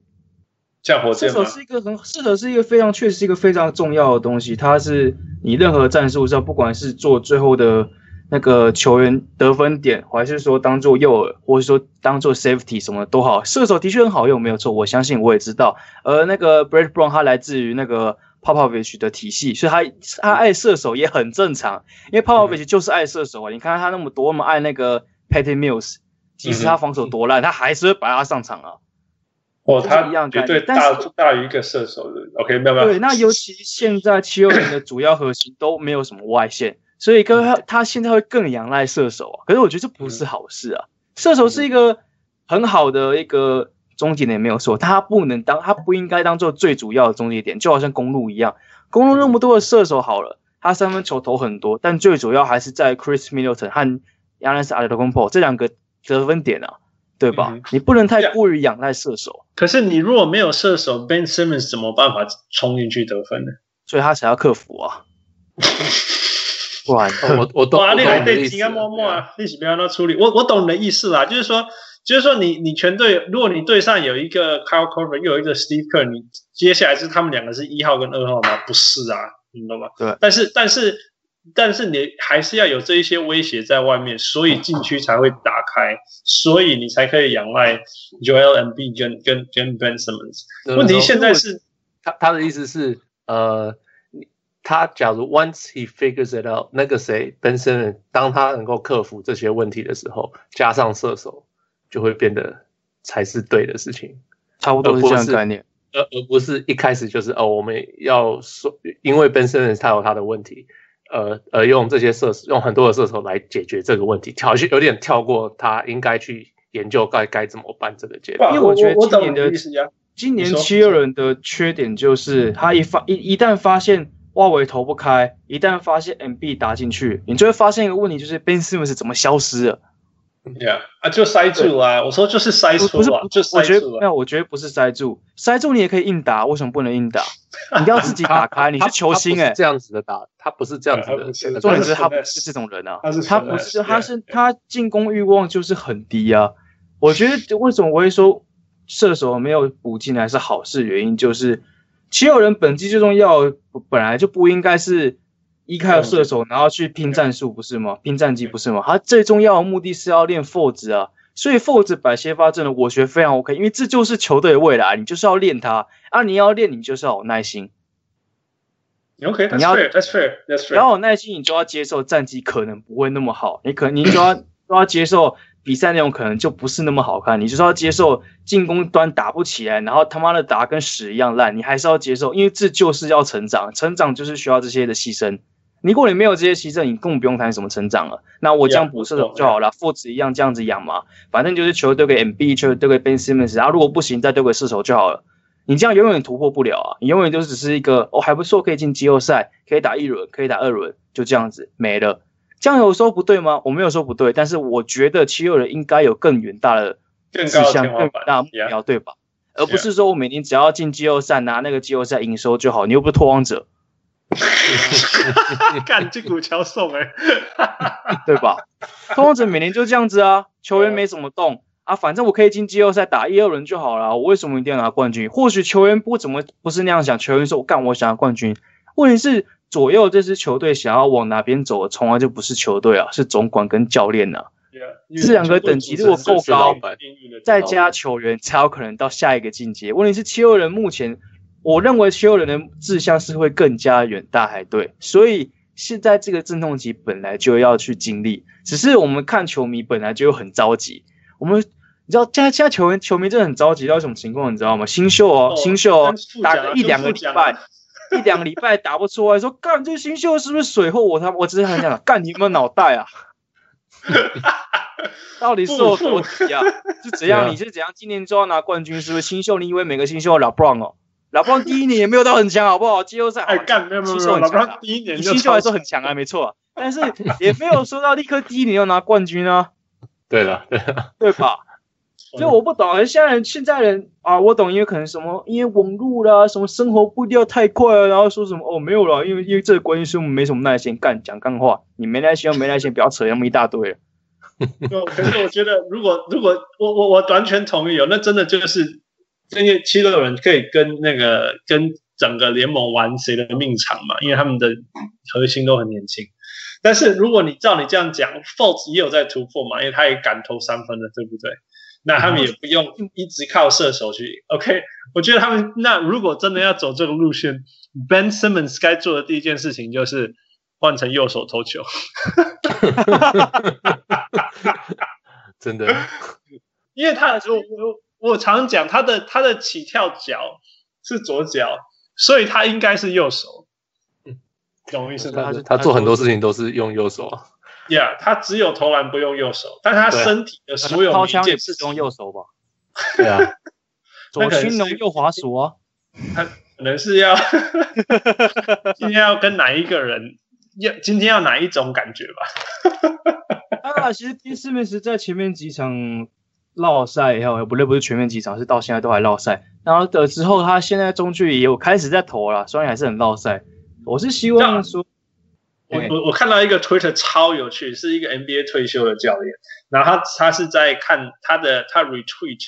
像火箭，射手是一个很射手是一个非常确实是一个非常重要的东西，它是你任何战术上，不管是做最后的。那个球员得分点，还是说当做诱饵，或者说当做 safety 什么都好，射手的确很好用，没有错。我相信我也知道。而那个 Brett Brown 他来自于那个 Popovich 的体系，所以他他爱射手也很正常。因为 Popovich 就是爱射手啊，你看他那么多么爱那个 Patty Mills，即使他防守多烂，他还是会把他上场啊。哦，他一样绝对大大于一个射手的。OK，没有没有。对，那尤其现在七六人的主要核心都没有什么外线。所以，跟他他现在会更仰赖射手啊。可是我觉得这不是好事啊。射手是一个很好的一个终结点，没有错。他不能当，他不应该当做最主要的终结点，就好像公路一样。公路那么多的射手好了，他三分球投很多，但最主要还是在 Chris Middleton 和 Giannis Antetokounmpo 这两个得分点啊，对吧？嗯、你不能太过于仰赖射手。可是你如果没有射手，Ben Simmons 怎么办法冲进去得分呢？所以他才要克服啊。哇我我懂，你来对紧啊，默默啊，一起不要那处理。我我懂你的意思啦，就是说，就是说你，你你全队，如果你队上有一个 Kyle Korver，又有一个 Steve Kerr，你接下来是他们两个是一号跟二号吗？不是啊，你懂吗？对。但是但是但是你还是要有这一些威胁在外面，所以禁区才会打开，所以你才可以仰赖 Joel Embiid 跟跟跟 Ben Simmons。问题现在是，他他的意思是呃。他假如 once he figures it out，那个谁本身，当他能够克服这些问题的时候，加上射手，就会变得才是对的事情。差不多是这样概念，而而不是一开始就是哦，我们要说，因为本身他有他的问题，呃，呃用这些射手，用很多的射手来解决这个问题，跳去有点跳过他应该去研究该该怎么办这个阶段。因为我觉得今年的今年七六人的缺点就是他一发一一旦发现。外围投不开，一旦发现 MB 打进去，你就会发现一个问题，就是 Ben Simmons 怎么消失了 Yeah 啊，就塞住啊！我说就是塞住啊，不是，就塞住了。没有，我觉得不是塞住，塞住你也可以硬打，为什么不能硬打？你要自己 打开，你是球星哎，这样子的打，他不是这样子的。重点是他不是这种人啊，他不是，他是他进攻欲望就是很低啊。我觉得为什么我会说射手没有补进来是好事，原因就是。七六人本季最重要，本来就不应该是依靠射手，然后去拼战术，不是吗？拼战绩不是吗？他最重要的目的是要练 Fultz 啊，所以 Fultz 摆先发阵的，我觉得非常 OK，因为这就是球队的未来，你就是要练他啊，你要练，你就是要有耐心。OK，你要 That's fair，That's fair，然后有耐心，你就要接受战绩可能不会那么好，你可能你就要都要接受。比赛内容可能就不是那么好看，你就是要接受进攻端打不起来，然后他妈的打跟屎一样烂，你还是要接受，因为这就是要成长，成长就是需要这些的牺牲。如果你没有这些牺牲，你更不用谈什么成长了。那我这样补射手就好了，Fultz 一样这样子养嘛，反正就是球丢给 MB，球丢给 Ben Simmons，然后如果不行再丢给射手就好了。你这样永远突破不了啊，你永远就只是一个哦还不错，可以进季后赛，可以打一轮，可以打二轮，就这样子没了。这样有说不对吗？我没有说不对，但是我觉得七六人应该有更远大的志向、更远大的目标，对吧？而不是说我每年只要进季后赛拿那个季后赛营收就好。你又不是拓荒者，干这股桥送哎，对吧？拓荒者每年就这样子啊，球员没怎么动啊，反正我可以进季后赛打一二轮就好了。我为什么一定要拿冠军？或许球员不怎么不是那样想，球员说我干，我想要冠军。问题是。左右这支球队想要往哪边走，从来就不是球队啊，是总管跟教练呐、啊。Yeah, 这两个等级如果够高，再加球员才有可能到下一个境界。问题是七六人目前，我认为所有人的志向是会更加远大还对，所以现在这个阵痛期本来就要去经历，只是我们看球迷本来就很着急。我们你知道，现在现在球员球迷真的很着急到什么情况？你知道吗？新秀哦，新秀哦，打个一两个礼拜。一两个礼拜打不出来，说干这个新秀是不是水货？我他我只是很想讲，干你有没有脑袋啊？到底是有多急啊？是怎样？你是怎样？今年就要拿冠军？是不是新秀？你以为每个新秀要 LeBron 哦？LeBron 第一年也没有到很强，好不好？季后赛哎干没有没有，老 LeBron 第一年新秀来说很强啊，没错、啊，但是也没有说到立刻第一年要拿冠军啊。对了，对了，对吧？所以我不懂，现在人现在人啊，我懂，因为可能什么，因为网络啦，什么生活步调太快了，然后说什么哦没有了，因为因为这个关系，所以我们没什么耐心干讲干话。你没耐心，没耐心，不要扯那么一大堆。可是我觉得，如果如果我我我完全同意哦，那真的就是因为七六人可以跟那个跟整个联盟玩谁的命长嘛，因为他们的核心都很年轻。但是如果你照你这样讲，Fultz 也有在突破嘛，因为他也敢投三分的，对不对？那他们也不用一直靠射手去。OK，我觉得他们那如果真的要走这个路线，Ben Simmons 该做的第一件事情就是换成右手投球。真的，因为他我我我常讲他的他的起跳脚是左脚，所以他应该是右手。懂我意思吗？他他做很多事情都是用右手啊。Yeah，他只有投篮不用右手，但是他身体的所有零件是用右手吧？对啊，左青龙右滑鼠啊。他可能是要 今天要跟哪一个人要今天要哪一种感觉吧？啊，其实 Ben Simmons 在前面几场绕赛以后，不对，不是全面几场，是到现在都还落赛。然后的之后，他现在中距离也有开始在投了，虽然还是很落赛。我是希望说。我我我看到一个 Twitter 超有趣，是一个 NBA 退休的教练，然后他他是在看他的他 retweet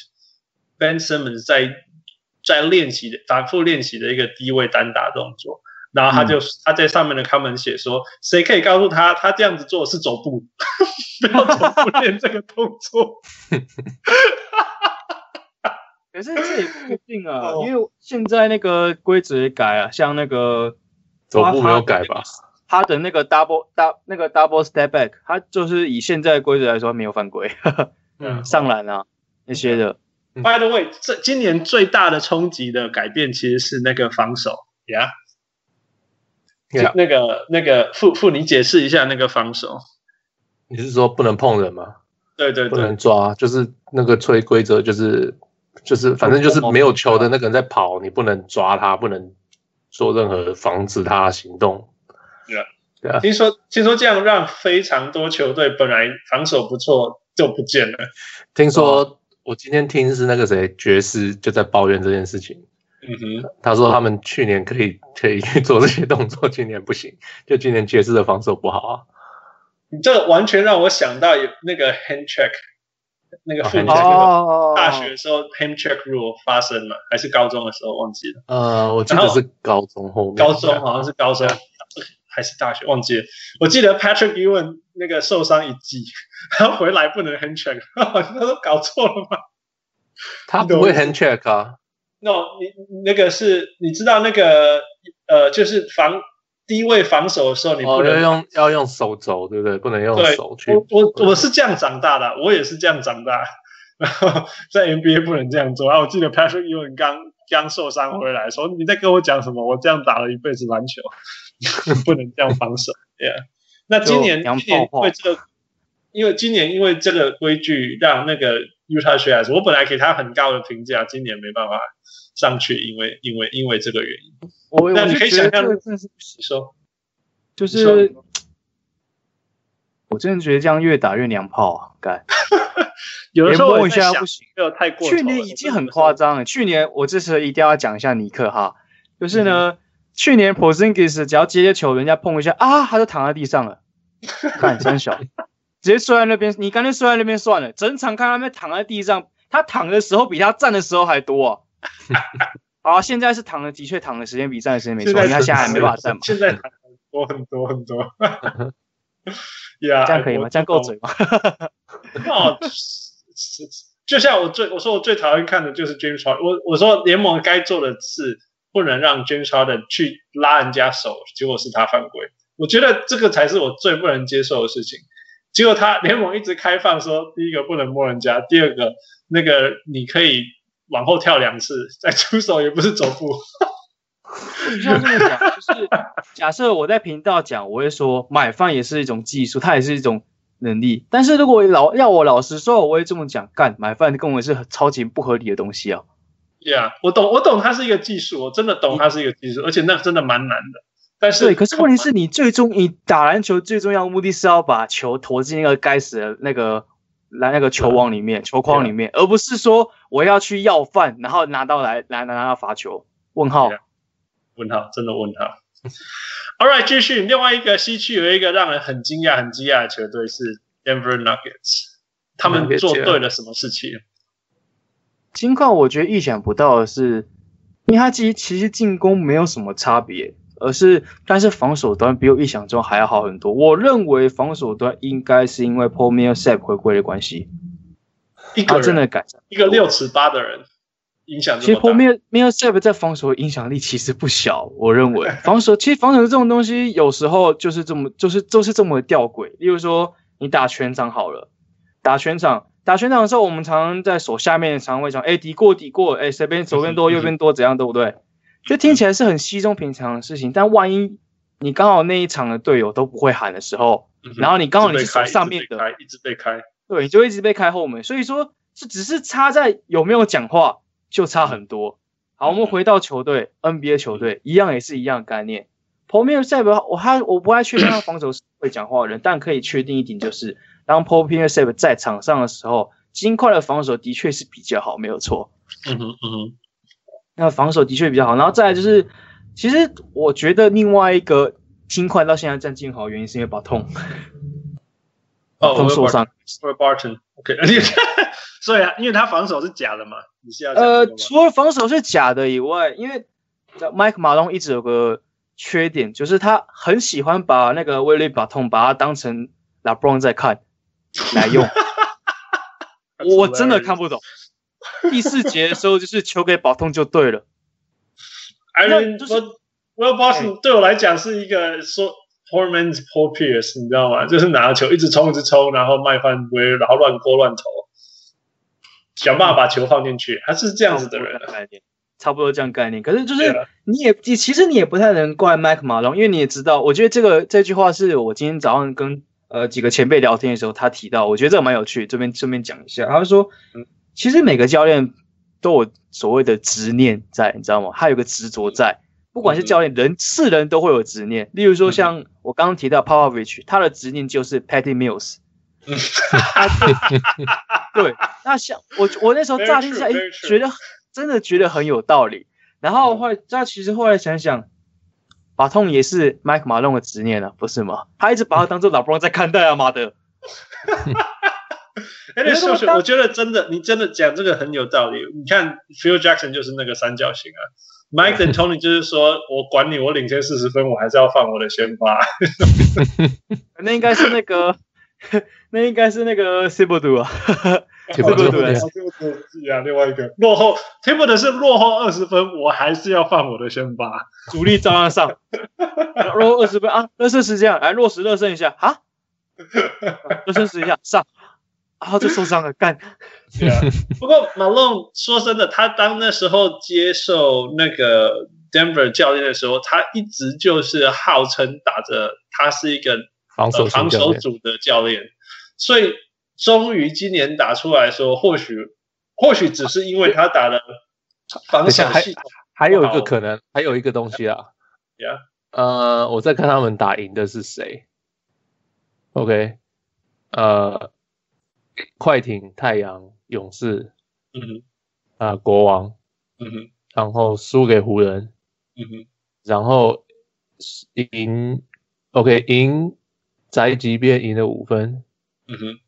Ben Simmons 在在练习的反复练习的一个低位单打动作，然后他就、嗯、他在上面的 comment 写说，谁可以告诉他他这样子做是走步，不要走步练这个动作。可是这也不一定啊，因为现在那个规则也改啊，像那个走步没有改吧？他的那个 double double 那个 double step back，他就是以现在的规则来说没有犯规，嗯，上篮啊那些的。By the way，这今年最大的冲击的改变其实是那个防守，Yeah，, yeah. 那个那个傅傅，你解释一下那个防守。你是说不能碰人吗？对对对，不能抓，就是那个吹规则，就是就是反正就是没有球的那个人在跑，你不能抓他，不能做任何防止他行动。对啊，听说听说这样让非常多球队本来防守不错就不见了。听说我今天听是那个谁爵士就在抱怨这件事情。嗯哼，他说他们去年可以可以去做这些动作，今年不行，就今年爵士的防守不好啊。你这完全让我想到有那个 hand check，那个 hand check，哦，大学的时候 hand check rule 发生了，还是高中的时候忘记了。呃，我记得是高中后面，高中好像是高中。还是大学忘记了，我记得 Patrick Ewing 那个受伤一季，然后回来不能 hand check，他说搞错了吗？他不会 hand check 啊？No，你那个是你知道那个呃，就是防低位防守的时候，你不能、哦、用要用手肘，对不对？不能用手去。我我我是这样长大的，我也是这样长大，然后在 NBA 不能这样做。然后我记得 Patrick Ewing 刚刚受伤回来说，说你在跟我讲什么？我这样打了一辈子篮球。不能这样防守，Yeah。那今年今年因为这个，因为今年因为这个规矩，让那个 Utah Jazz，我本来给他很高的评价，今年没办法上去，因为因为因为这个原因。我那你可以想象，你说，就是说我真的觉得这样越打越娘炮啊！干，有的时候一下不行，太过。去年已经很夸张了，去年我这次一定要讲一下尼克哈，就是呢。嗯去年 Porzingis 只要接接球，人家碰一下啊，他就躺在地上了。看真小，直接摔在那边。你干脆摔在那边算了。整场看他们躺在地上，他躺的时候比他站的时候还多啊。好，现在是躺的，的确躺的时间比站的时间没错。你看现在还没办法站嘛。现在躺多很多很多。呀，这样可以吗？这样够嘴吗？哦，就像我最我说我最讨厌看的就是 James Harden。我我说联盟该做的事。不能让 James Harden 去拉人家手，结果是他犯规。我觉得这个才是我最不能接受的事情。结果他联盟一直开放说，第一个不能摸人家，第二个那个你可以往后跳两次再出手，也不是走步。就像这么讲，就是假设我在频道讲，我会说买饭也是一种技术，它也是一种能力。但是如果老要我老实说，我会这么讲，干买饭跟我是超级不合理的东西啊。Yeah，我懂，我懂，它是一个技术，我真的懂它是一个技术，而且那真的蛮难的。但是，对，可是问题是你最终你打篮球最重要的目的是要把球投进那个该死的那个来那个球网里面、球框里面，而不是说我要去要饭，然后拿到来来拿到罚球。问号？问号？真的问号？All right，继续。另外一个西区有一个让人很惊讶、很惊讶的球队是 Denver Nuggets，他们做对了什么事情？金块我觉得意想不到的是，因为他其实其实进攻没有什么差别。而是，但是防守端比我预想中还要好很多。我认为防守端应该是因为 Paul Millsap 回归的关系，他真的改善。一个六尺八的人影响。其实 Paul Millsap 在防守影响力其实不小。我认为 防守其实防守这种东西有时候就是这么就是就是这么吊诡。例如说你打全场好了，打全场打全场的时候，我们常常在手下面常常会讲，哎，底过底过，哎，谁边 左边多右边多怎样，对不对？这听起来是很稀松平常的事情，但万一你刚好那一场的队友都不会喊的时候，嗯、然后你刚好你是手上面的，一直被开，对，你就一直被开后门。所以说，这只是差在有没有讲话，就差很多。好，我们回到球队、嗯、NBA 球队，一样也是一样的概念。Paul Millsap，我他我不太确定他防守是会讲话的人，但可以确定一点就是，当 Paul Millsap 在场上的时候，金块的防守的确是比较好，没有错。嗯哼，嗯哼。那防守的确比较好，然后再来就是，其实我觉得另外一个金块到现在战绩好的，原因是因为巴通，巴通 受伤。Will Barton，OK，所以啊，因为他防守是假的嘛，你是要呃，除了防守是假的以外，因为 Mike 马龙一直有个缺点，就是他很喜欢把那个威利巴通把他当成 LeBron 在看来用，我真的看不懂。第四节的时候，就是球给宝通就对了。I mean，就是 Will Barton 对我来讲是一个说 Poor man's poor Pierce，你知道吗？就是拿着球一直冲一直冲，然后卖犯规，然后乱勾乱投，想办法把球放进去，他是这样子的人的概念，差不多这样概念。可是就是你也你其实你也不太能怪 Mike 马龙，因为你也知道，我觉得这个这句话是我今天早上跟呃几个前辈聊天的时候他提到，我觉得这个蛮有趣，这边顺便讲一下，他说嗯。其实每个教练都有所谓的执念在，你知道吗？他有个执着在，不管是教练人是人都会有执念。例如说，像我刚刚提到 Popovich，他的执念就是 Patty Mills。对，那像我我那时候乍听下，哎，觉得真的觉得很有道理。然后后来，他其实后来想想，把痛也是 Mike Malone 的执念啊，不是吗？他一直把他当做老 Bro 在看待啊，妈的。哎，那秀秀，我觉得真的，你真的讲这个很有道理。你看，Phil Jackson 就是那个三角形啊，Mike D'Antoni 就是说我管你，我领先四十分，我还是要放我的先发。那应该是那个，那应该是那个 Thibodeau 啊，Thibodeau 啊，另外一个落后，Thibodeau 是落后二十分，我还是要放我的先发，主力照样上。落后二十分啊，热身时间来落实热身一下啊，热身时一下上。然后就受伤了，干。对啊，不过 Malone 说真的，他当那时候接受那个 Denver 教练的时候，他一直就是号称打着他是一个防守、呃、防守组的教练，所以终于今年打出来说，或许或许只是因为他打了防守系统还，还有一个可能，还有一个东西啊，Yeah，呃，我在看他们打赢的是谁？OK，呃。快艇、太阳、勇士，嗯哼，啊、呃，国王，嗯哼，然后输给湖人，嗯哼，然后赢，OK，赢宅急便赢了五分，嗯哼，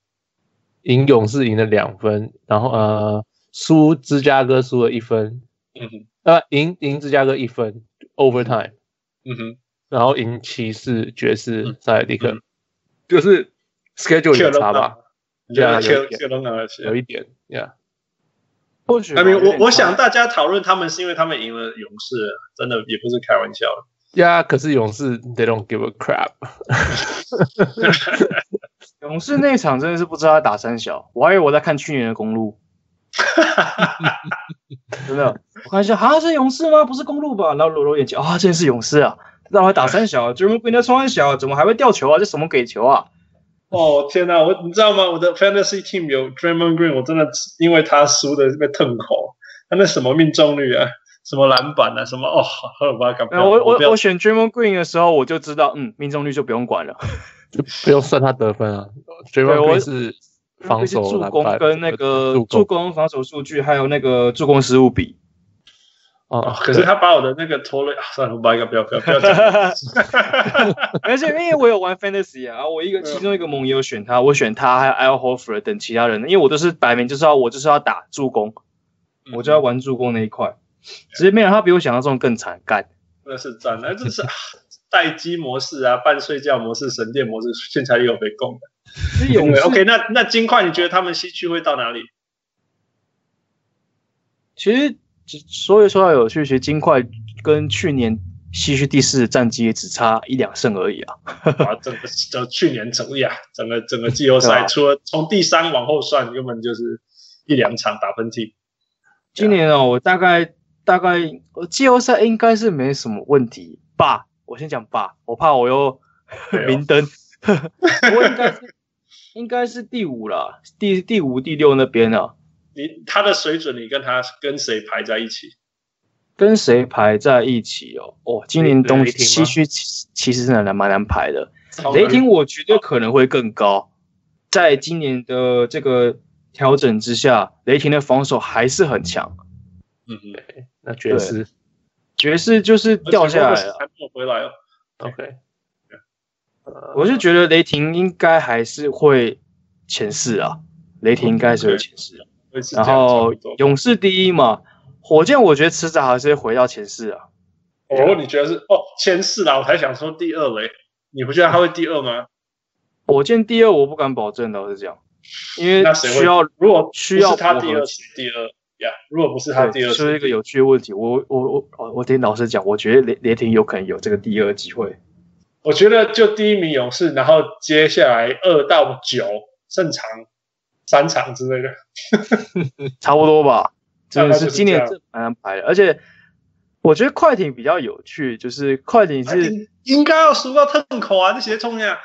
赢勇士赢了两分，然后呃，输芝加哥输了一分，嗯哼，呃，赢赢芝加哥一分，overtime，嗯哼，然后赢骑士、爵士、塞尔蒂克，就是 schedule 有差吧。对啊，有有一点，Yeah。或许，我我我想大家讨论他们是因为他们赢了勇士，真的也不是开玩笑。Yeah，可是勇士 They don't give a crap。勇士那场真的是不知道他打三小，我还以为我在看去年的公路。有没有？我看一下，啊，是勇士吗？不是公路吧？然后揉揉眼睛，啊，真是勇士啊！让我打三小，Draymond Green 在冲三小，怎么还会掉球啊？这什么给球啊？哦天哪，我你知道吗？我的 fantasy team 有 Draymond Green，我真的因为他输的被痛口。他那什么命中率啊，什么篮板啊，什么哦，好尔巴干。我我我选 Draymond Green 的时候，我就知道，嗯，命中率就不用管了，就不用算他得分啊。Draymond Green 是防守、助攻跟那个助攻、防守数据，还有那个助攻失误比。哦，可是他把我的那个拖了，算了，我把一个不要不要不要讲。而且因为我有玩 fantasy 啊，我一个其中一个盟友选他，我选他，还有 Al Horford 等其他人，因为我都是摆明就是要我就是要打助攻，我就要玩助攻那一块。只是没想到他比我想象中更惨干。那是赞，那这是待机模式啊，半睡觉模式、神殿模式，现在也有被攻的。有 OK，那那金块，你觉得他们西区会到哪里？其实。所以说到有趣，其实金块跟去年西区第四战绩只差一两胜而已啊！啊，整个就去年整个呀，整个整个季后赛，除了从第三往后算，根本就是一两场打喷嚏。今年哦，我大概大概我季后赛应该是没什么问题吧？我先讲吧，我怕我又明灯。我应该是应该是第五了，第第五、第六那边啊。你他的水准，你跟他跟谁排在一起？跟谁排在一起哦？哦，今年东西区其实是蛮难蛮难排的。雷霆我觉得可能会更高，在今年的这个调整之下，雷霆的防守还是很强。嗯嗯，那爵士，爵士就是掉下来了，还没有回来哦。OK，我是觉得雷霆应该还是会前四啊，雷霆应该是会前四。然后勇士第一嘛，火箭我觉得迟早还是会回到前四啊。哦，你觉得是哦前四啦？我才想说第二嘞，你不觉得他会第二吗？火箭第二我不敢保证的，我是讲，因为需要如果需要他第二，第二呀，如果不是他第二，是一个有趣的问题。我我我我我听老师讲，我觉得雷雷霆有可能有这个第二机会。我觉得就第一名勇士，然后接下来二到九正常。三场之类的，差不多吧。真的是今年这蛮难排的，而且我觉得快艇比较有趣，就是快艇是应该要输到痛口啊，这些冲呀。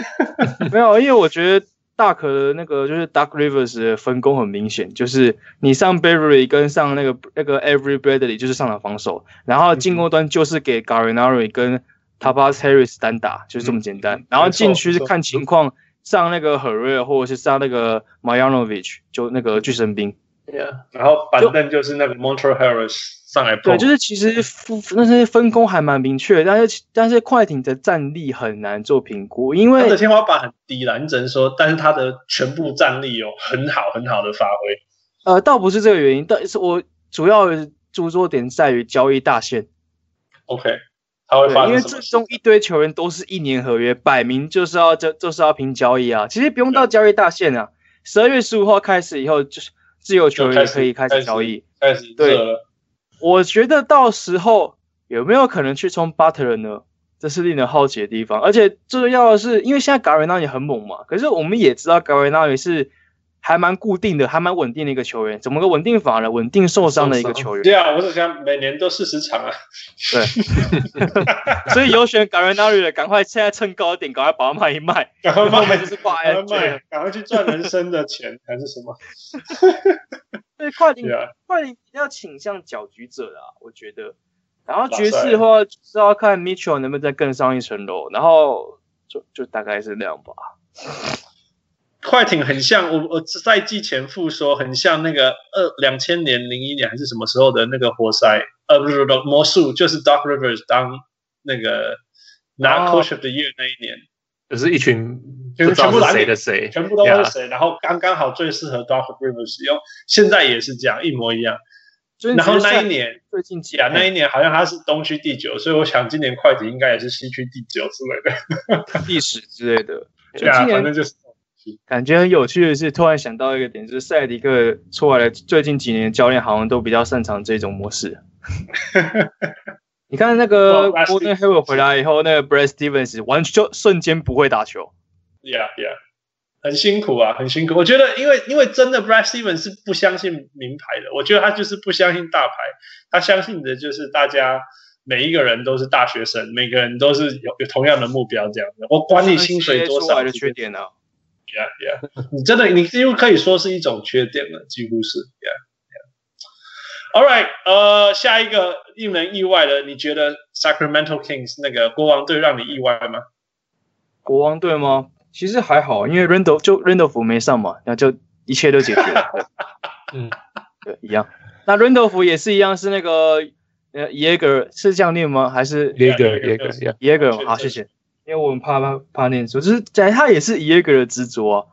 没有，因为我觉得大可的那个就是 Doc Rivers 的分工很明显，就是你上 Beverly 跟上那个那个 Every Bradley 就是上场防守，然后进攻端就是给 Gallinari 跟 Tobias Harris 单打，就是这么简单。然后禁区是看情况。上那个 Herrera 或者是上那个 Marjanovic 就那个巨神兵，Yeah，然后板凳就是那个 Montreal Harrell 上来。对，就是其实分那些分工还蛮明确，但是但是快艇的战力很难做评估，因为他的天花板很低啦，你只能说，但是他的全部战力有很好很好的发挥。呃，倒不是这个原因，但是我主要著作点在于交易大限。OK。因为最终一堆球员都是一年合约，摆明就是要就就是要拼交易啊。其实不用到交易大限啊，十二月十五号开始以后，就是自由球员可以开始交易。开始，对，我觉得到时候有没有可能去冲 Butler 呢？这是令人好奇的地方。而且最重要的是，因为现在 Gallinari 也很猛嘛，可是我们也知道 Gallinari 是。还蛮固定的，还蛮稳定的一个球员。怎么个稳定法呢？稳定受伤的一个球员。对啊，我是想每年都四十场啊。对，所以有选 Gallinari 的，赶快现在趁高点，赶快把它卖一卖。赶快卖，就是挂 IG，赶快去赚人生的钱还是什么？对，快艇，快艇比较倾向搅局者啊，我觉得。然后爵士的话是要看 Mitchell 能不能再更上一层楼，然后就就大概是那样吧。快艇很像我，我赛季前复说很像那个二两千年零一年还是什么时候的那个活塞，呃不是魔术，就是 Doc Rivers 当那个拿 Coach of the Year 那一年，就是一群就是全部谁的谁，全部都是谁，然后刚刚好最适合 Doc Rivers 使用，现在也是这样一模一样。然后那一年最近几啊，那一年好像他是东区第九，所以我想今年快艇应该也是西区第九之类的，第十之类的。对啊，反正就是。感觉很有趣的是，突然想到一个点，就是塞迪克出来的最近几年教练好像都比较擅长这种模式。你看那个 Gordon Hayward 回来以后，那个 Brad Stevens 完全就瞬间不会打球。Yeah, yeah，很辛苦啊，很辛苦。我觉得，因为因为真的 Brad Stevens 是不相信名牌的，我觉得他就是不相信大牌，他相信的就是大家每一个人都是大学生，每个人都是有有同样的目标这样的。我管你薪水多少的缺点呢？Yeah, yeah，你真的，你几乎可以说是一种缺点了，几乎是。Yeah, yeah. All right，呃，下一个令人意外的，你觉得 Sacramento Kings 那个国王队让你意外吗？国王队吗？其实还好，因为 Randolph 就 Randolph 没上嘛，那就一切都解决了。嗯，对，一样。那 Randolph 也是一样，是那个呃 Jaeger 是这样念吗？还是 Jaeger Jaeger 好，谢谢。因为我们怕怕怕念书，就是在他也是 Jaeger 的执着啊。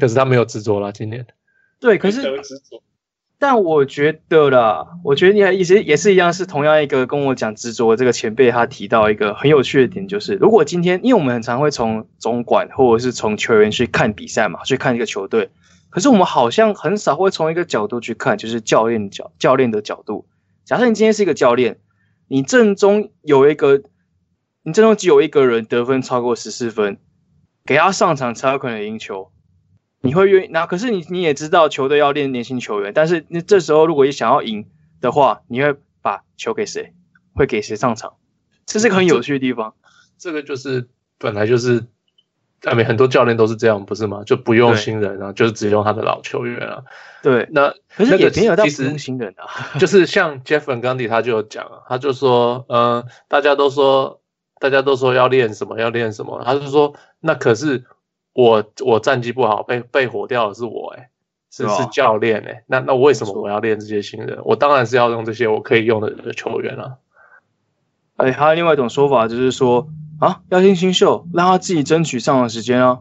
可是他没有执着了，今年。对，可是。但我觉得啦，我觉得你还也是也是一样，是同样一个跟我讲执着的这个前辈，他提到一个很有趣的点，就是如果今天，因为我们很常会从总管或者是从球员去看比赛嘛，去看一个球队，可是我们好像很少会从一个角度去看，就是教练角教练的角度。假设你今天是一个教练，你正中有一个，你阵中只有一个人得分超过十四分，给他上场才有可能赢球。你会愿意那？可是你你也知道球队要练年轻球员，但是那这时候如果你想要赢的话，你会把球给谁？会给谁上场？这是个很有趣的地方。这，这个就是本来就是，外面很多教练都是这样，不是吗？就不用新人啊，就是只用他的老球员啊。对，那可是也没有到不用新人啊。就是像 Jeff Van Gundy 他就有讲啊，他就说，嗯、呃，大家都说大家都说要练什么要练什么，他就说那可是。我我战绩不好，被被火掉的是我哎、欸，是是教练哎、欸，那那为什么我要练这些新人？我当然是要用这些我可以用的的球员啊。哎，还有另外一种说法就是说啊，要听新秀，让他自己争取上场时间啊。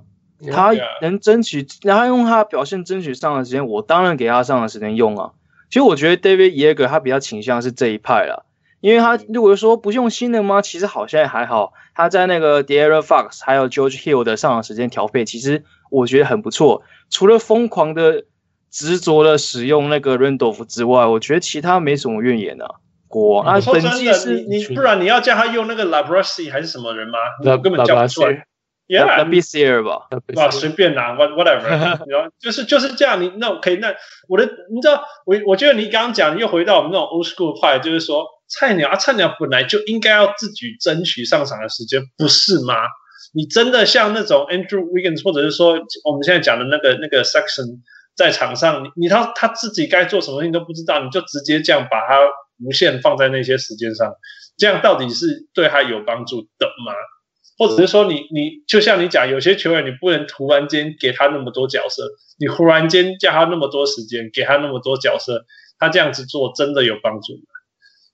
他能争取，然后用他的表现争取上场时间，我当然给他上场时间用啊。其实我觉得 David Yeager 他比较倾向是这一派啦。因为他如果说不用新的吗？其实好像也还好。他在那个 De'Aaron Fox 还有 George Hill 的上场时间调配，其实我觉得很不错。除了疯狂的执着的使用那个 Randolph 之外，我觉得其他没什么怨言啊。国王啊，本季是你你不然你要叫他用那个 Labruschi 还是什么人吗？我根本叫不出来。Labissiere 吧，哇，随便拿，whatever，你知道就是就是这样。你那可以那我的，你知道我我觉得你刚刚讲又回到我们那种 old school 派，就是说。菜鸟啊，菜鸟本来就应该要自己争取上场的时间，不是吗？你真的像那种 Andrew Wiggins，或者是说我们现在讲的那个那个 Section，在场上，你他他自己该做什么事情都不知道，你就直接这样把他无限放在那些时间上，这样到底是对他有帮助的吗？或者是说你你就像你讲，有些球员你不能突然间给他那么多角色，你忽然间叫他那么多时间，给他那么多角色，他这样子做真的有帮助吗？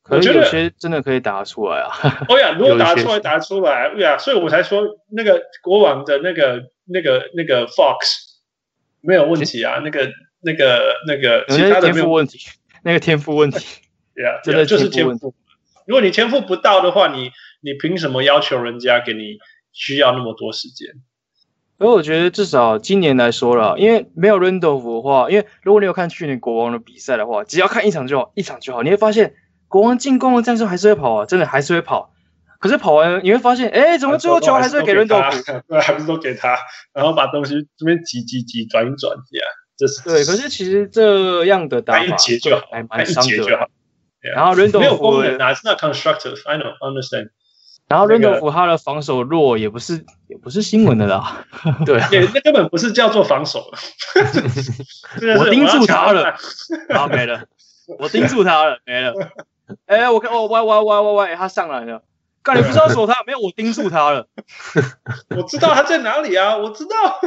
我觉得有些真的可以打出来啊！哦呀，如果打出来，打出来，对呀，所以我才说那个国王的那个、那个、那个 Fox 没有问题啊，那个、那个、那个其他的没有问题，那个天赋问题，对啊，真的就是天赋。如果你天赋不到的话，你你凭什么要求人家给你需要那么多时间？所以我觉得至少今年来说了，因为没有 Randolph 的话，因为如果你有看去年国王的比赛的话，只要看一场就好，一场就好，你会发现。国王进攻的战术还是会跑啊，真的还是会跑。可是跑完你会发现，哎，怎么最后球还是会给伦多夫？对，还不是都给他，然后把东西这边挤挤挤转一转，这样。这是对。可是其实这样的打法一节就好，还蛮伤的。然后伦多夫没有功能啊，是那 constructive，I know, understand。然后伦德福他的防守弱，也不是也不是新闻的啦。对，那根本不是叫做防守。我盯住他了，然后没了。我盯住他了，没了。哎、欸，我看哦，歪歪歪歪歪，他上来了。干，你不知道锁他？没有，我盯住他了。我知道他在哪里啊，我知道。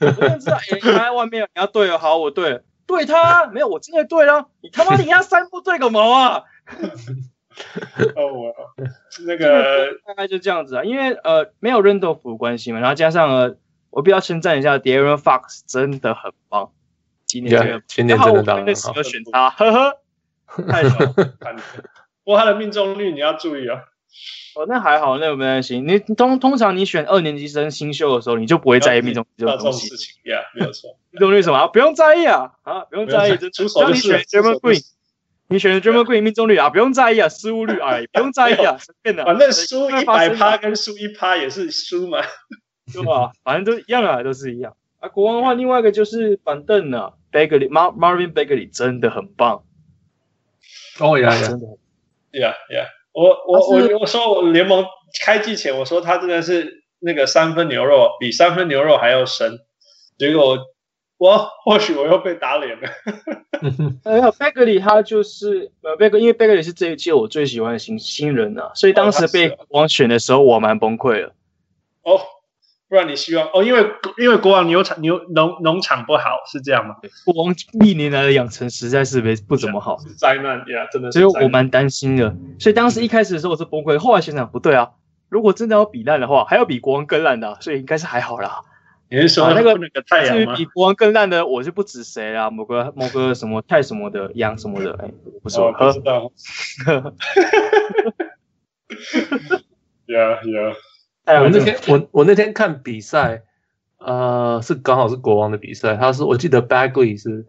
我不知道，哎、欸，他在外面，你要对了，好，我对了，对他，没有，我真的对了。你他妈，你要三步对个毛啊！哦，我那个大概就这样子啊，因为呃，没有 Randolph 关系嘛，然后加上呃，我必须要称赞一下 Darren Fox，真的很棒。今年这个，今年真的打得很好。选他，呵呵。太少，不过他的命中率你要注意啊。哦，那还好，那个没关系。你通通常你选二年级生新秀的时候，你就不会在意命中率这种东西。呀，没有错。命中率什么？不用在意啊，啊，不用在意。就像你选 Draymond Green，你选 Draymond Green 命中率啊，不用在意啊，失误率哎，不用在意啊，随便的。反正输一百趴跟输一趴也是输嘛，对吧？反正都一样啊，都是一样。啊，国王的话，另外一个就是板凳呢，Bagley，Mar Marvin Bagley 真的很棒。哦呀呀，真的，呀呀，我我我我说我联盟开季前我说他真的是那个三分牛肉比三分牛肉还要深，结果我或许我又被打脸了。没有，Bagley 他就是呃贝格，因为 Bagley 是这一届我最喜欢的新新人啊，所以当时被国王选的时候我蛮崩溃了。哦，不然你希望哦，因为因为国王牛场牛农农场不好，是这样吗？国王历年来的养成实在是没不怎么好，灾难呀，真的是。所以我蛮担心的，所以当时一开始的时候我是崩溃，后来想想不对啊，如果真的要比烂的话，还要比国王更烂的，所以应该是还好啦。你是说那个那个太阳吗？比国王更烂的，我就不指谁啦，某个某个什么太什么的羊什么的，哎，不是我，不知道。Yeah, yeah. 哎，我那天我我那天看比赛，呃，是刚好是国王的比赛。他是我记得 Bagley 是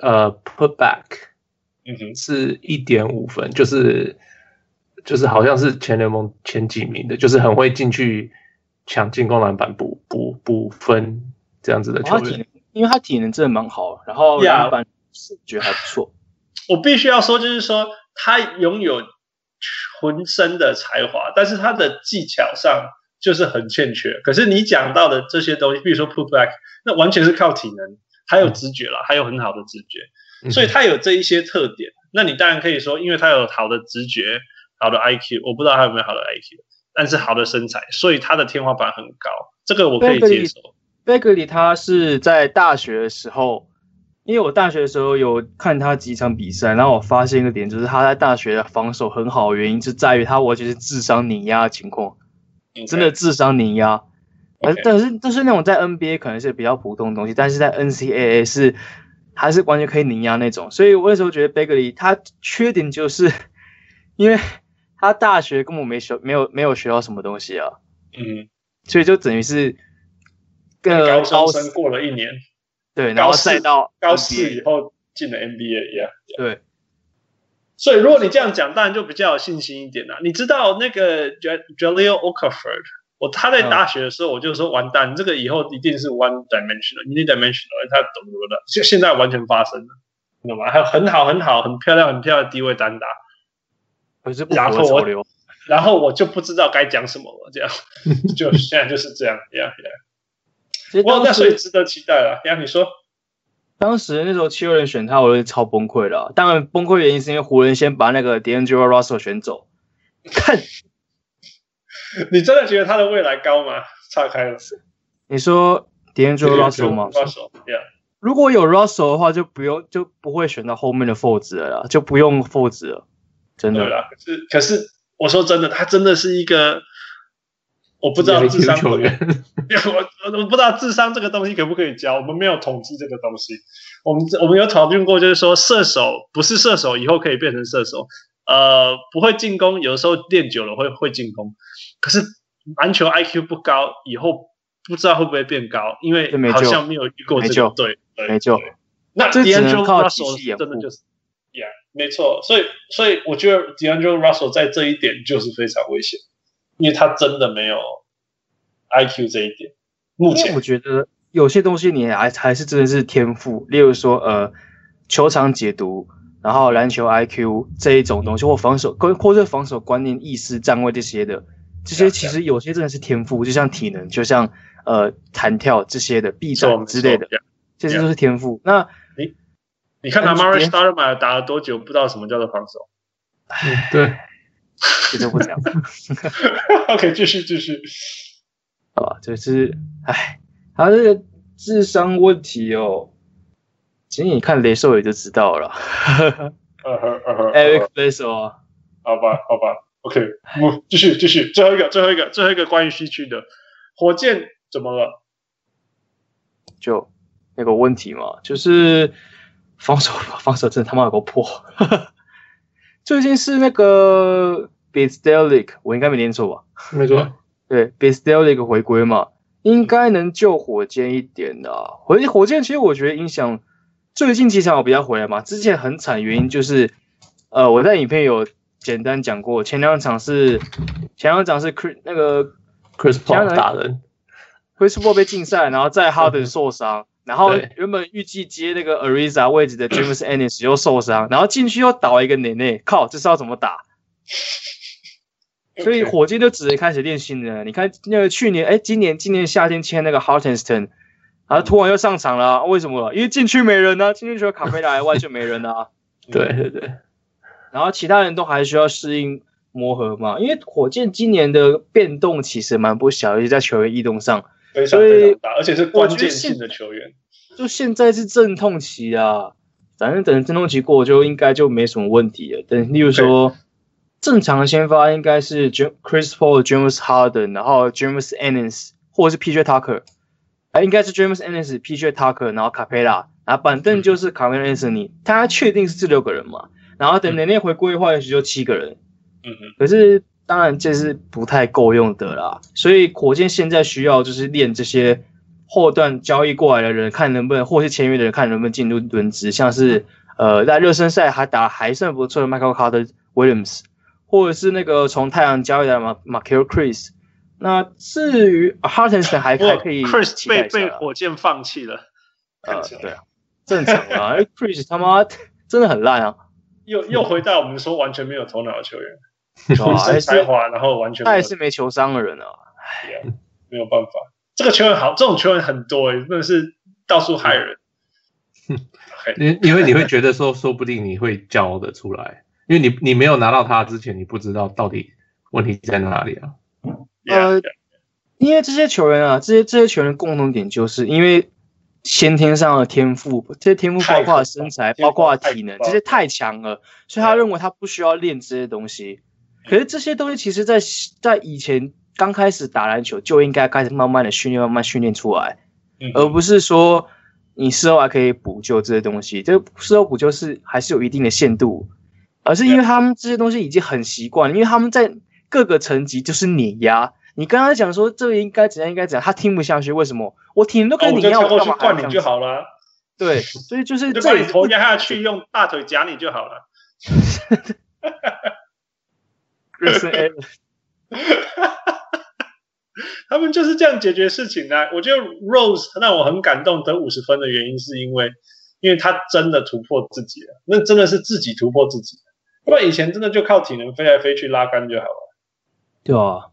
呃 put back，嗯哼，是一点五分，就是就是好像是全联盟前几名的，就是很会进去抢进攻篮板补补补分这样子的球员。因为他体能真的蛮好，然后篮板视觉还不错。我必须要说，就是说他拥有浑身的才华，但是他的技巧上。就是很欠缺，可是你讲到的这些东西，比如说 putback，那完全是靠体能，还有直觉了，还有很好的直觉，所以他有这一些特点。那你当然可以说，因为他有好的直觉、好的 IQ，我不知道他有没有好的 IQ，但是好的身材，所以他的天花板很高，这个我可以接受。Bagley 他是在大学的时候，因为我大学的时候有看他几场比赛，然后我发现一个点，就是他在大学的防守很好的原因，是在于他完全是智商碾压的情况。真的智商碾压.但是但是那种在 NBA 可能是比较普通的东西，但是在 NCAA 是还是完全可以碾压那种。所以我那时候觉得 Bagley 他缺点就是，因为他大学根本没学没有没有学到什么东西啊，嗯，所以就等于是跟高中生过了一年，对，然后再到高四以后进了 NBA 一样，对。所以，如果你这样讲，当然就比较有信心一点了。你知道那个 Jahlil Okafor，我他在大学的时候，我就说完蛋，这个以后一定是 one dimensional，unidimensional，他懂不的？就现在完全发生了，你懂吗？还有很好很好很漂亮很漂亮的低位单打，可是不符合。然后我就不知道该讲什么了，这样就现在就是这样，呀呀。哇，那所以值得期待了。呀，你说。当时那时候七六人选他，我就超崩溃了。当然，崩溃原因是因为湖人先把那个 D'Angelo Russell 选走。看，你真的觉得他的未来高吗？岔开了。你说 D'Angelo Russell 吗？Russell，yeah。如果有 Russell 的话，就不用就不会选到后面的 Fultz 了，就不用 Fultz 了。真的。啦，可是可是，我说真的，他真的是一个。我不知道智商球员，我我不知道智商这个东西可不可以教，我们没有统计这个东西。我们我们有讨论过，就是说射手不是射手以后可以变成射手，呃，不会进攻，有的时候练久了会会进攻。可是篮球 IQ 不高，以后不知道会不会变高，因为好像没有遇过这个，对对，没救。那 D'Angelo Russell 真的就是没错。所以所以我觉得 D'Angelo Russell 在这一点就是非常危险。因为他真的没有 IQ 这一点，目前我觉得有些东西你还还是真的是天赋，例如说呃球场解读，然后篮球 IQ 这一种东西，或防守跟或者防守观念、意识、站位这些的，这些其实有些真的是天赋，就像体能，就像呃弹跳这些的臂展之类的，这些都是天赋。那你你看他 Amar'e Stoudemire 打了多久，不知道什么叫做防守？唉，对。这就不讲了。OK，继续继续。好吧，就是，哎，他这个智商问题哦，其实你看雷兽也就知道了。Eric Bledsoe 啊，好吧，好吧，OK，我，继续继续，最后一个，最后一个，最后一个关于西区的火箭怎么了？就那个问题嘛，就是防守，防守真的他妈有个破。最近是那个 b i s t e l i c 我应该没念错吧？没错，对 b i s t e l i c 回归嘛，应该能救火箭一点的。火火箭其实我觉得影响最近几场我比较回来嘛，之前很惨，原因就是呃我在影片有简单讲过，前两场是前两场是 Chris 那个 Chris Paul 打人，Chris Paul 被禁赛，然后在 Harden 受伤。然后原本预计接那个 Ariza 位置的 James Ennis 又受伤，然后进去又倒一个内内，靠，这是要怎么打？所以火箭就只能开始练新人。你看那个去年，哎，今年今年夏天签那个 Hartenstein，然后突然又上场了，为什么？因为禁区没人呢、啊，禁区除了卡佩拉以外就没人了、啊。对对对。然后其他人都还需要适应磨合嘛，因为火箭今年的变动其实蛮不小，尤其在球员异动上。非常非常大，而且是关键性的球员。就现在是阵痛期啊，反正等阵痛期过就应该就没什么问题了。等例如说正常的先发应该是 Chris Paul、James Harden，然后 James Ennis 或者是 PJ Tucker，哎，应该是 James Ennis、PJ Tucker，然后 Capela，然后板凳就是 Carmelo Anthony，他确定是这六个人嘛？然后等年内回归的话，也许就七个人。嗯哼，可是。当然这是不太够用的啦，所以火箭现在需要就是练这些后段交易过来的人，看能不能，或是签约的人看能不能进入轮值，像是呃在热身赛还打还算不错的 Michael Carter Williams，或者是那个从太阳交易来的马 Markelle Chris。那至于 Hartenstein 还 还可以，Chris 被被火箭放弃了。呃，对啊，正常啊，Chris 他妈真的很烂啊，又又回到我们说完全没有头脑的球员。没才华，然后完全他也是没球商的人啊，哎，没有办法。这个球员好，这种球员很多哎，真的是到处害人。因因为你会觉得说，说不定你会教的出来，因为你你没有拿到他之前，你不知道到底问题在哪里啊。呃，因为这些球员啊，这些这些球员共同点就是因为先天上的天赋，这些天赋包括身材，包括体能，这些太强了，所以他认为他不需要练这些东西。可是这些东西其实在，在在以前刚开始打篮球就应该开始慢慢的训练，慢慢训练出来，而不是说你事后还可以补救这些东西。这个事后补救是还是有一定的限度，而是因为他们这些东西已经很习惯，因为他们在各个层级就是碾压。你刚刚讲说这个应该怎样，应该怎样，他听不下去。为什么？我听都跟你一样，我干嘛灌你就好了。对，所以就是把你头压下去，用大腿夹你就好了。他们就是这样解决事情的啊。我觉得 Rose 让我很感动，得五十分的原因是因为，因为他真的突破自己了，那真的是自己突破自己。不然以前真的就靠体能飞来飞去拉杆就好了。对啊，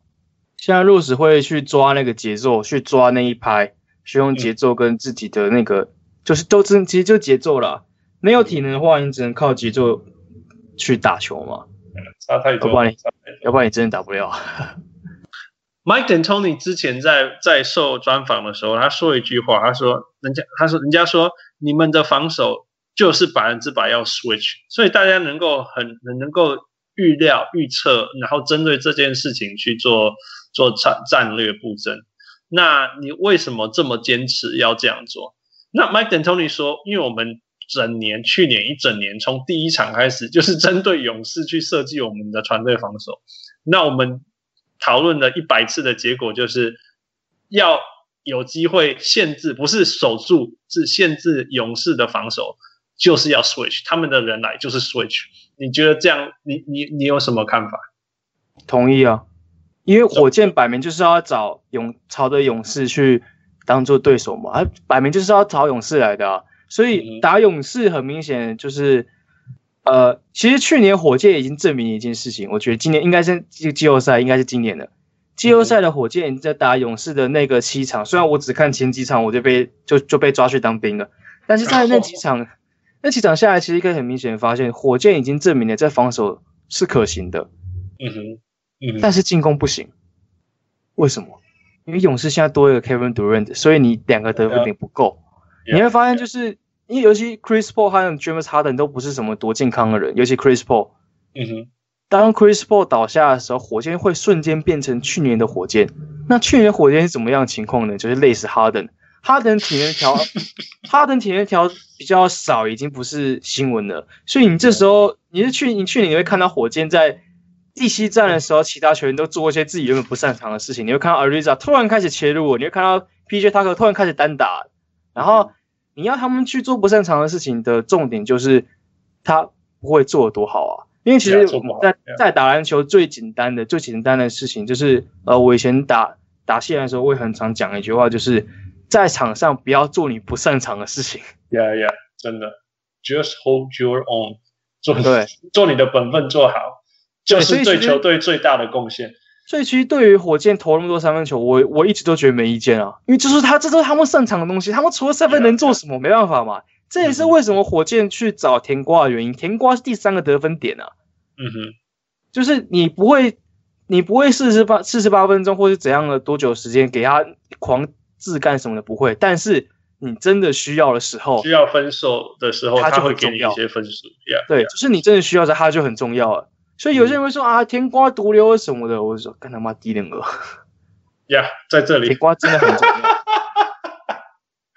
现在 Rose 会去抓那个节奏，去抓那一拍，去用节奏跟自己的那个，嗯、就是都真其实就节奏了。没有体能的话，你只能靠节奏去打球嘛。差太多，要不然你，要不然你真的打不了。Mike D'Antoni 之前在在受专访的时候，他说一句话，他说：“人家他说人家说你们的防守就是百分之百要 switch，所以大家能够很很能够预料预测，然后针对这件事情去做做战战略布阵。那你为什么这么坚持要这样做？”那 Mike D'Antoni 说：“因为我们。”整年，去年一整年，从第一场开始 就是针对勇士去设计我们的团队防守。那我们讨论了一百次的结果，就是要有机会限制，不是守住，是限制勇士的防守，就是要 switch，他们的人来就是 switch。你觉得这样，你你你有什么看法？同意啊，因为火箭摆明就是要找勇朝着勇士去当做对手嘛，摆明就是要找勇士来的啊。所以打勇士很明显就是，呃，其实去年火箭已经证明一件事情，我觉得今年应该是季季后赛，应该是今年的。季后赛的火箭在打勇士的那个七场，虽然我只看前几场我就被就就被抓去当兵了，但是在那几场 那几场下来，其实可以很明显发现，火箭已经证明了在防守是可行的，嗯哼，嗯哼，但是进攻不行，为什么？因为勇士现在多一个 Kevin Durant，所以你两个得分点不够。你会发现，就是因为尤其 Chris Paul 还有 James Harden 都不是什么多健康的人，尤其 Chris Paul。嗯哼，当 Chris Paul 倒下的时候，火箭会瞬间变成去年的火箭。那去年火箭是怎么样的情况呢？就是类似 Harden，Harden 体能条，Harden 体能条比较少，已经不是新闻了。所以你这时候，你是去你去年你会看到火箭在第七战的时候，其他球员都做一些自己原本不擅长的事情。你会看到 Ariza 突然开始切入，你会看到 PJ Tucker 突然开始单打，然后。你要他们去做不擅长的事情的重点就是他不会做多好啊，因为其实我们在在打篮球最简单的最简单的事情就是呃，我以前打打线的时候，我也很常讲一句话，就是在场上不要做你不擅长的事情。Yeah, yeah，真的，Just hold your own，做对，做你的本分做好，就是对球队最大的贡献。所以其实对于火箭投那么多三分球，我我一直都觉得没意见啊，因为就是他这都是他们擅长的东西，他们除了三分能做什么？没办法嘛。这也是为什么火箭去找甜瓜的原因。甜瓜是第三个得分点啊。嗯哼，就是你不会，你不会四十八四十八分钟或是怎样的多久时间给他狂自干什么的不会，但是你真的需要的时候，需要分手的时候，他就会给你一些分数。Yeah, 对，yeah. 就是你真的需要的，他就很重要了。所以有些人会说、嗯、啊，甜瓜毒瘤什么的，我就说干他妈低能儿。呀，在这里，甜瓜真的很重要。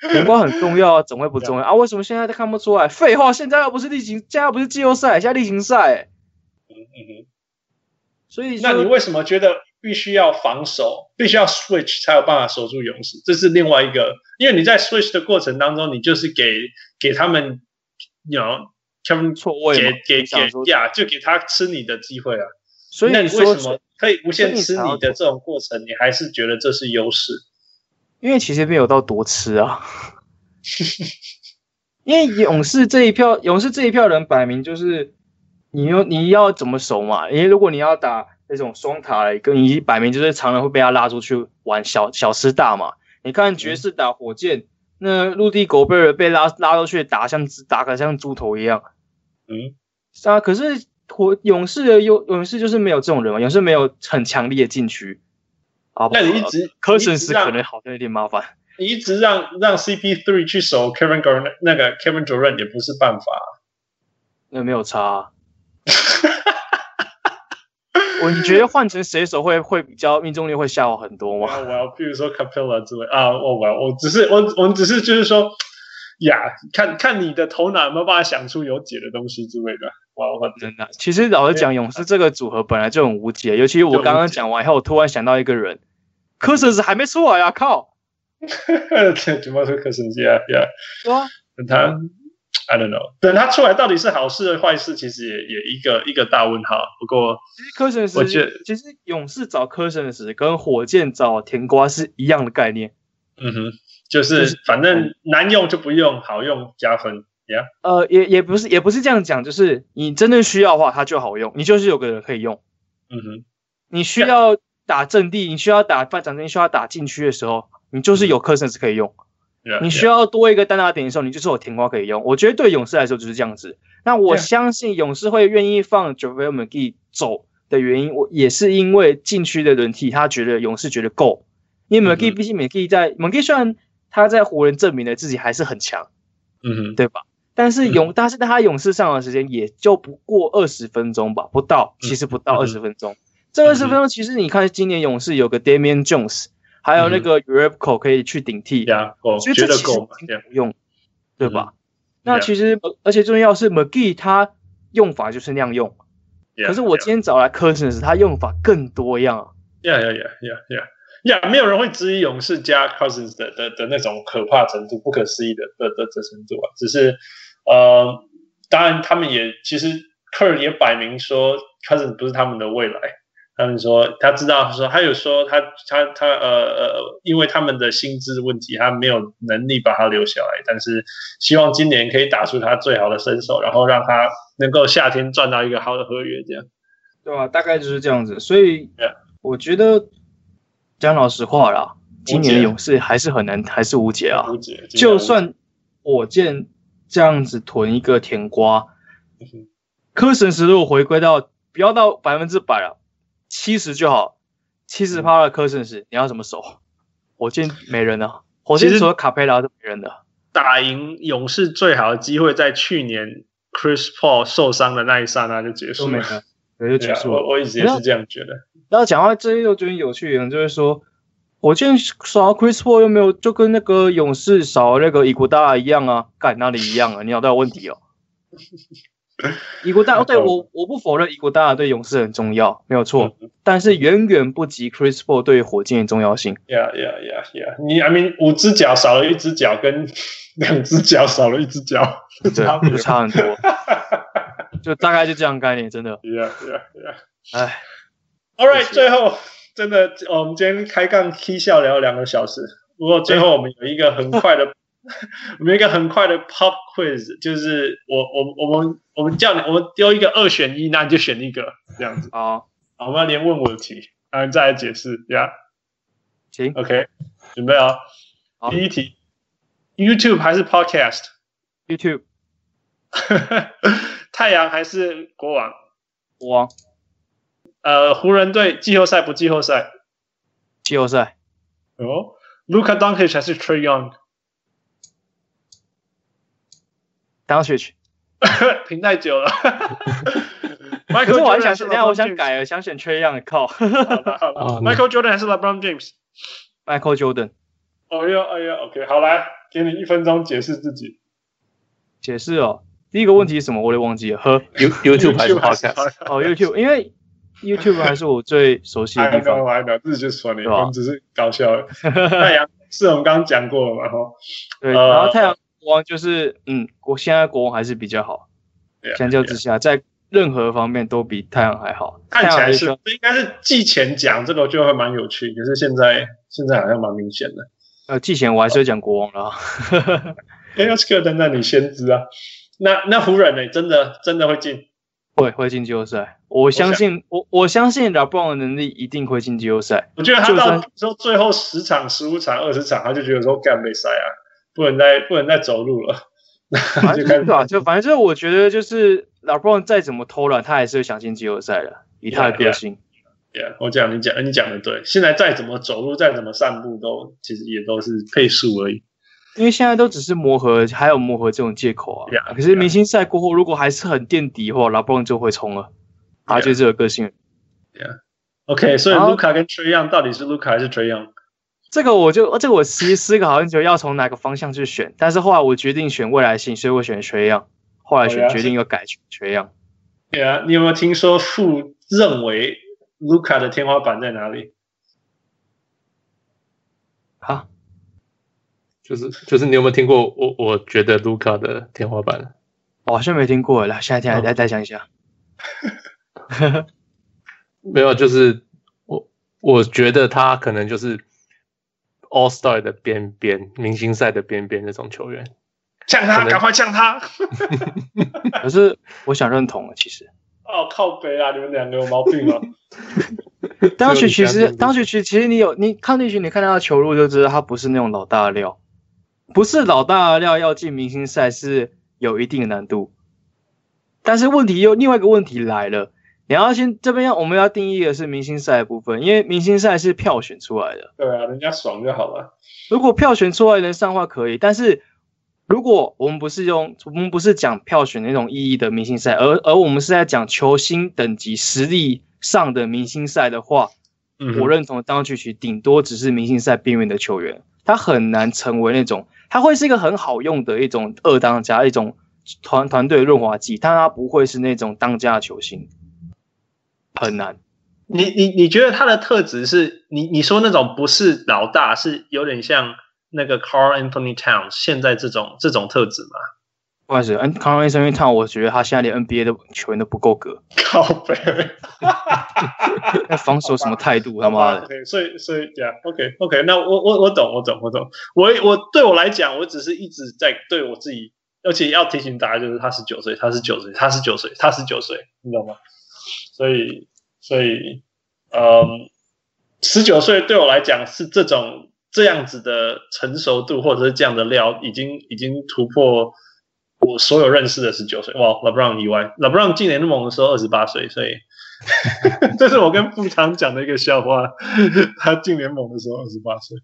甜瓜很重要啊，怎么会不重要 yeah. 啊？为什么现在都看不出来？废话，现在又不是例行，现在又不是季后赛，现在例行赛。嗯嗯哼。所以，那你为什么觉得必须要防守，必须要 switch 才有办法守住勇士？这是另外一个，因为你在 switch 的过程当中，你就是给给他们，你 you know, 他们错位，给给给呀，就给他吃你的机会啊。所以，为什么可以无限吃你的这种过程，你还是觉得这是优势？因为其实没有到多吃啊。因为勇士这一票，勇士这一票人摆明就是。你要你要怎么守嘛？因为如果你要打那种双塔，跟你摆明就是常常会被他拉出去玩小小吃大嘛。你看爵士打火箭，嗯、那陆地狗贝尔被拉拉出去打像打个像猪头一样。嗯，是啊。可是火勇士的勇勇士就是没有这种人嘛，勇士没有很强力的禁区。啊，那你一直科森斯可能好像有点麻烦。你一直让让 CP3 去守 Kevin Garnett 那个 Kevin Durant 也不是办法。那没有差、啊。我你觉得换成谁手会会比较命中率会下滑很多吗？我要比如说 Capella 之类啊，我我我只是我我们只是就是说呀，看看你的头脑有没有办法想出有解的东西之类的。哇，我真的，其实老实讲，勇士这个组合本来就很无解，尤其我刚刚讲完以后，我突然想到一个人，科森斯还没出来啊！靠，怎么说科森斯呀呀？对啊，他。嗯 I don't know，等他出来到底是好事还是坏事，其实也也一个一个大问号。不过，其实科森斯，我觉得其实勇士找科森时跟火箭找甜瓜是一样的概念。嗯哼，就是反正难用就不用，好用加分。Yeah，呃，也也不是也不是这样讲，就是你真的需要的话，它就好用。你就是有个人可以用。嗯哼，你需要打阵地，你需要打发展阵地，需要打禁区的时候，你就是有科森斯可以用。Yeah, 你需要多一个单打点的时候你就是有甜瓜可以用。我觉得对勇士来说就是这样子。那我相信勇士会愿意放 JaVale McGee 走的原因，我也是因为禁区的轮替，他觉得勇士觉得够。因为 McGee 毕竟 McGee 在 McGee 虽然他在湖人证明了自己还是很强，嗯哼，对吧？但是勇，嗯、但是他勇士上的时间也就不过二十分钟吧，不到，其实不到二十分钟。嗯、这二十分钟其实你看今年勇士有个 Damian Jones。还有那个 Urepco 可以去顶替，觉得够用，嗯、对吧？嗯、那其实，嗯、而且重要是 McGee 他用法就是那样用，嗯、可是我今天找来 Cousins，他用法更多样。呀呀呀呀呀呀！没有人会质疑勇士加 Cousins 的的的那种可怕程度、不可思议的的的的程度啊。只是，呃，当然他们也其实 Kerr 也摆明说 Cousins 不是他们的未来。他们说他知道，说他有说他他他呃呃，因为他们的薪资问题，他没有能力把他留下来。但是希望今年可以打出他最好的身手，然后让他能够夏天赚到一个好的合约，这样。对啊，大概就是这样子。所以我觉得讲老实话啦，今年的勇士还是很难，还是无解啊。无解。就算火箭这样子囤一个甜瓜，科神时如果回归到不要到百分之百了。七十就好，七十趴的科森是，你要怎么守？火箭没人了，火箭除了卡佩拉都没人了。打赢勇士最好的机会在去年 Chris Paul 受伤的那一刹那就结束了，对，就结束了。我我一直也是这样觉得。然后讲到这又觉得有趣一点，就是说火箭少 Chris Paul 又没有，就跟那个勇士少那个伊古达一样啊，干那里一样啊？你脑袋有问题哦。伊古达哦，对我我不否认伊古达对勇士很重要，没有错，但是远远不及 Chris Paul 对火箭的重要性。Yeah, yeah, yeah, yeah. 你 I mean 五只脚少了一只脚，跟 两只脚少了一只脚，对，就差很多。就大概就这样概念，真的。Yeah, yeah, yeah. 哎，All right，最后真的，我们今天开杠 K 笑聊了两个小时，不过最后我们有一个很快的。我们一个很快的 pop quiz，就是我我我们我们叫你，我们丢一个二选一，那你就选一个这样子。好，好，我们要连问问题，然后再来解释，呀、yeah?。行，OK，准备啊。第一题，YouTube 还是 Podcast？YouTube。太阳还是国王？国王。呃，湖人队季后赛不季后赛？季后赛。哦。Luka Doncic 还是 Trae Young？Doncic，停太久了。可是我还想，等下我想改了，想选。靠，好了好了，Michael Jordan 还是 LeBron James？Michael Jordan。哦呀哎呀，OK，好来，给你一分钟解释自己。解释哦，第一个问题是什么？我都忘记了。和 YouTube 还是 Podcast？哦，YouTube，因为 YouTube 还是我最熟悉的地方。我还没有，自己就说你，我们只是搞笑。太阳是我们刚刚讲过了嘛？哈，对。然后太阳国王就是，嗯，国现在国王还是比较好。相较之下，在任何方面都比太阳还好。看起来是，应该是季前讲这个就会蛮有趣，可是现在现在好像蛮明显的。呃，季前我还是要讲国王了。哎，要是克登，那你先知啊。那那湖人呢？真的真的会进？会会进季后赛。我相信我我相信 LeBron 的能力一定会进季后赛。我觉得他到说最后十场、十五场、二十场，他就觉得说干没赛啊，不能再不能再走路了。反正对吧？就反正就是我觉得就是 LeBron 再怎么偷懒，他还是会想进季后赛的，以他的个性。对啊，我讲你讲，你讲的对。现在再怎么走路，再怎么散步，都其实也都是配速而已。因为现在都只是磨合，还有磨合这种借口啊。Yeah, 可是明星赛过后，如果还是很垫底的话，LeBron 就会冲了。他就这个个性。对啊。OK，所以卢卡跟 Trae Young 到底是卢卡还是 Trey Young？这个我就这个我其实思考很久，要从哪个方向去选。但是后来我决定选未来性，所以我选 Trae Young。后来选决定要改 Trae Young。对啊，你有没有听说父认为？卢卡的天花板在哪里？啊，就是就是，你有没有听过我？我觉得卢卡的天花板，我好像没听过。来，下一天来再讲一下。没有，就是我我觉得他可能就是 All Star 的边边，明星赛的边边那种球员。呛他，赶快呛他！可是我想认同了，其实。哦，靠北啊！你们两个有毛病啊！当时其实，当时其实，其实你有你看进去，你看他的球路就知道他不是那种老大的料，不是老大的料，要进明星赛是有一定的难度。但是问题又另外一个问题来了，你要先这边要我们要定义的是明星赛的部分，因为明星赛是票选出来的。对啊，人家爽就好了。如果票选出来能上的话可以，但是。如果我们不是用，我们不是讲票选那种意义的明星赛，而而我们是在讲球星等级实力上的明星赛的话，嗯、我认同当曲奇顶多只是明星赛边缘的球员，他很难成为那种，他会是一个很好用的一种二当家，一种团团队润滑剂，但他不会是那种当家的球星，很难。你你你觉得他的特质是你你说那种不是老大，是有点像。那个 Carl Anthony Towns 现在这种这种特质吗？不好意思，Karl-Anthony Towns 我觉得他现在连 NBA 的球员都不够格。靠背，那防守什么态度？他妈的！对，所以所以这样，OK OK，那我我我懂，我懂，我懂。我我对我来讲，我只是一直在对我自己，而且要提醒大家，就是他十九岁，他十九岁，他十九岁，他十九岁，你懂吗？所以所以，嗯，十九岁对我来讲是这种。这样子的成熟度，或者是这样的料，已经已经突破我所有认识的十九岁。哇，LeBron 以外，LeBron 今年那么猛的时候二十八岁，所以 这是我跟富昌讲的一个笑话。他进联盟的时候二十八岁，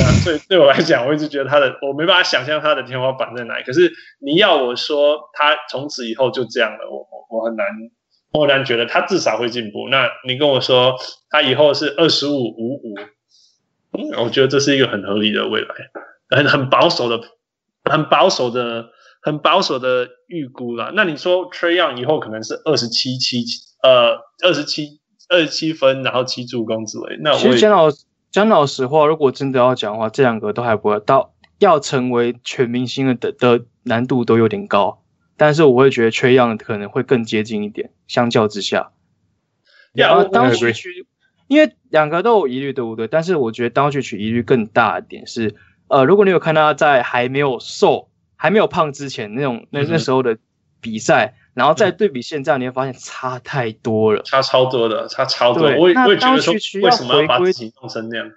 那所以对我来讲，我一直觉得他的我没办法想象他的天花板在哪里。可是你要我说他从此以后就这样了，我我我很难，我很难觉得他至少会进步。那你跟我说他以后是二十五五五。我觉得这是一个很合理的未来，很很保守的、很保守的、很保守的预估啦。那你说 Trae Young 以后可能是二十七七呃二十七二十七分，然后七助攻之类。那我其实讲老讲老实话，如果真的要讲的话，这两个都还不会到要成为全明星的的难度都有点高。但是我会觉得 Trae Young 可能会更接近一点，相较之下。然后当时去。因为两个都有疑虑，对不对？但是我觉得 Doncic 疑虑更大一点是，呃，如果你有看他在还没有瘦、还没有胖之前那种那那时候的比赛，嗯、然后再对比现在，你会发现差太多了，差超多的，差超多。对我也我也觉得说，为什么要把自己弄成那样？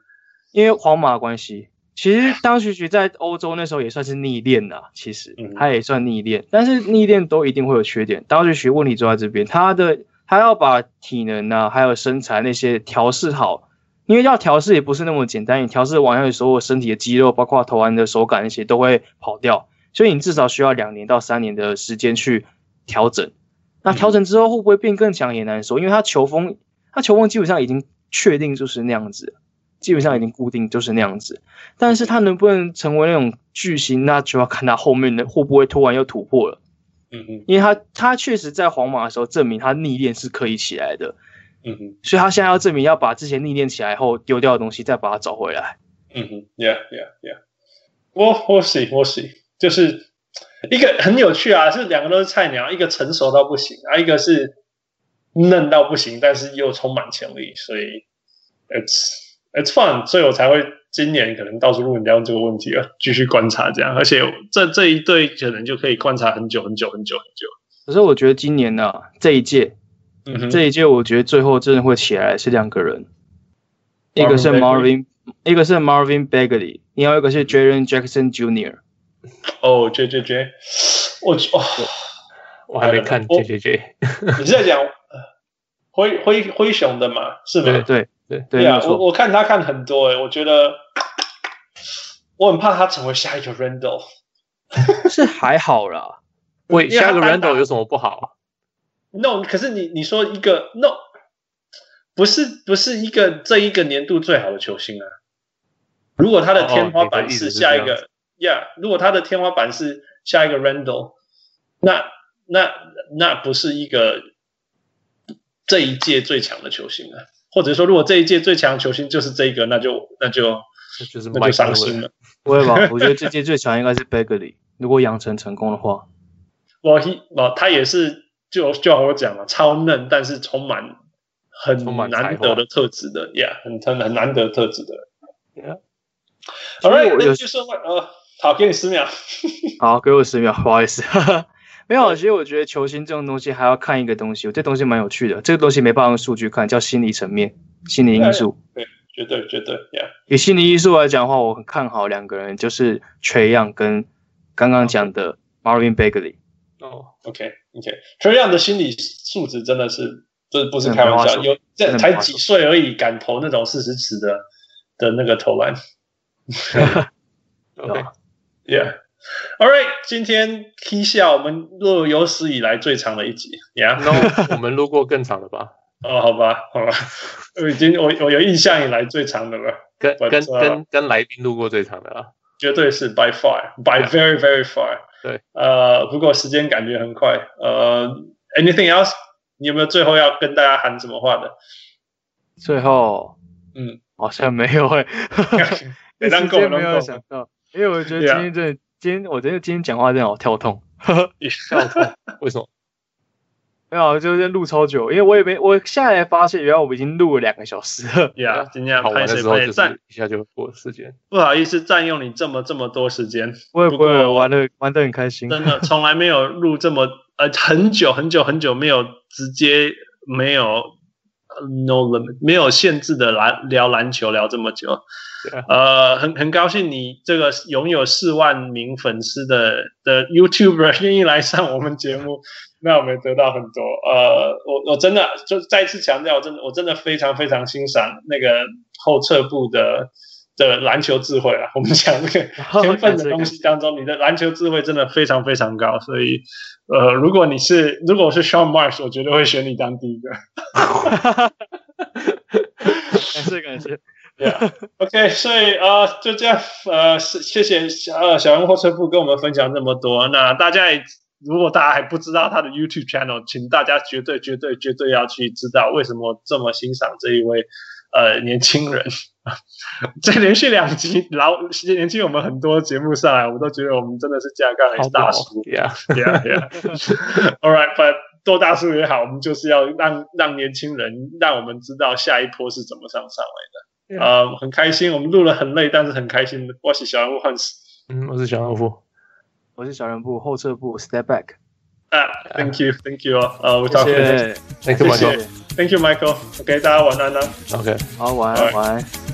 因为皇马关系，其实 Doncic 在欧洲那时候也算是逆练啦，其实他也算逆练，但是逆练都一定会有缺点。Doncic 问题就在这边，他的。他要把体能啊，还有身材那些调试好，因为要调试也不是那么简单，你调试完后，所有身体的肌肉，包括投篮的手感那些都会跑掉，所以你至少需要两年到三年的时间去调整。那调整之后会不会变更强也难说，因为他球风，他球风基本上已经确定就是那样子，基本上已经固定就是那样子。但是他能不能成为那种巨星，那就要看他后面的会不会突然又突破了。嗯嗯，因为他他确实在皇马的时候证明他逆练是可以起来的。嗯哼，所以他现在要证明要把之前逆练起来后丢掉的东西再把它找回来。嗯哼，Yeah Yeah Yeah，我我是我是，就是一个很有趣啊，是两个都是菜鸟，一个成熟到不行，啊，一个是嫩到不行，但是又充满潜力，所以 It's It's fun，所以我才会今年可能到处问你聊这个问题啊，继续观察这样，而且这这一对可能就可以观察很久很久很久很久。可是我觉得今年呢，啊，这一届。嗯、这一届我觉得最后真的会起来是两个人，一个是 Marvin，一个是 Marvin Bagley，另外一个是 Jaren Jackson Jr。哦，J J J，我哦，我还没看 J J J。你是在讲灰灰灰熊的吗？是吗？对对对对呀，我我看他看很多欸，我觉得我很怕他成为下一个 Randle。是还好啦，喂，下一个 Randle 有什么不好？No，可是你你说一个 No，不是不是一个这一个年度最好的球星啊。如果他的天花板是下一个，Yeah，如果他的天花板是下一个 Randle，那那那不是一个这一届最强的球星啊。或者说，如果这一届最强球星就是这一个，那就那就那就是那就伤心了。不会吧？我觉得这届最强应该是 Bagley，如果养成成功的话。我我他也是。就就好我讲了，超嫩，但是充满很难得的特质的，Yeah，很很很难得特质的，Yeah。好，right，那就说呃，好，给你十秒。好，给我十秒，不好意思，没有。其实我觉得球星这种东西还要看一个东西，我这东西蛮有趣的，这个东西没办法用数据看，叫心理层面、心理因素。对，绝对绝对，Yeah。以心理因素来讲的话，我很看好两个人，就是 Trae Young 跟刚刚讲的 Marvin Bagley。哦，OK，OK，Trae Young 的心理素质真的是，这不是开玩笑，有这才几岁而已，敢投那种四十尺的的那个投篮。OK，Yeah，All right，今天 K 下我们录有史以来最长的一集，Yeah，No，我们录过更长的吧？哦，好吧，好吧，我 已经我我有印象以来最长的了，跟跟跟跟来宾录过最长的了，绝对是 By far，By very very far。对，呃，不过时间感觉很快，呃，Anything else？你有没有最后要跟大家喊什么话的？最后，嗯，好像没有 诶，时间没有想到，因为我觉得今天真的，今天我觉得今天讲话真的好跳痛，跳痛，为什么？没有，就是录超久，因为我也没，我现在才发现，原来我们已经录了两个小时了。呀，今天好玩的时候就是一下就过时间。不好意思，占用你这么这么多时间。我也不会玩的玩的很开心。真的，从来没有录这么呃很久很久很久没有直接没有 no limit 没有限制的篮聊篮球聊这么久。呃，很很高兴你这个拥有四万名粉丝的的 YouTuber 愿意来上我们节目。那我们得到很多，呃，我我真的就再次强调，我真的我真的非常非常欣赏那个后撤步的的篮球智慧啊。我们讲这个 天分的东西当中，你的篮球智慧真的非常非常高。所以，呃，如果你是如果我是 Sean Marsh，我绝对会选你当第一个。感谢感谢，Yeah，OK，所以呃就这样，呃，谢谢小呃小人后撤步跟我们分享这么多，那大家也。如果大家还不知道他的 YouTube channel，请大家绝对绝对绝对要去知道为什么这么欣赏这一位呃年轻人。这连续两集老年轻我们很多节目上来，我都觉得我们真的是架杠还是大叔。Yeah yeah yeah. All right, but 多大叔也好，我们就是要让让年轻人让我们知道下一波是怎么上上来的。Yeah. 呃，很开心，我们录了很累，但是很开心。我是小人物汉斯，嗯，我是小人物。我是小人物后撤步，step back。啊，thank you，thank you 呃，我找谢谢，thank you，Michael，thank you Michael。OK，大家晚安啦。OK，好，晚安，晚安。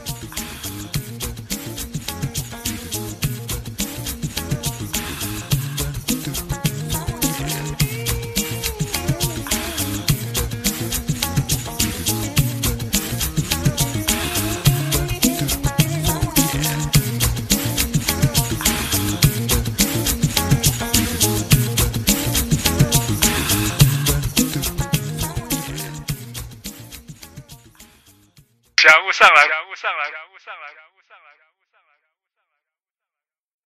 上来，强物上来，强物上来，强物上来，强物上来。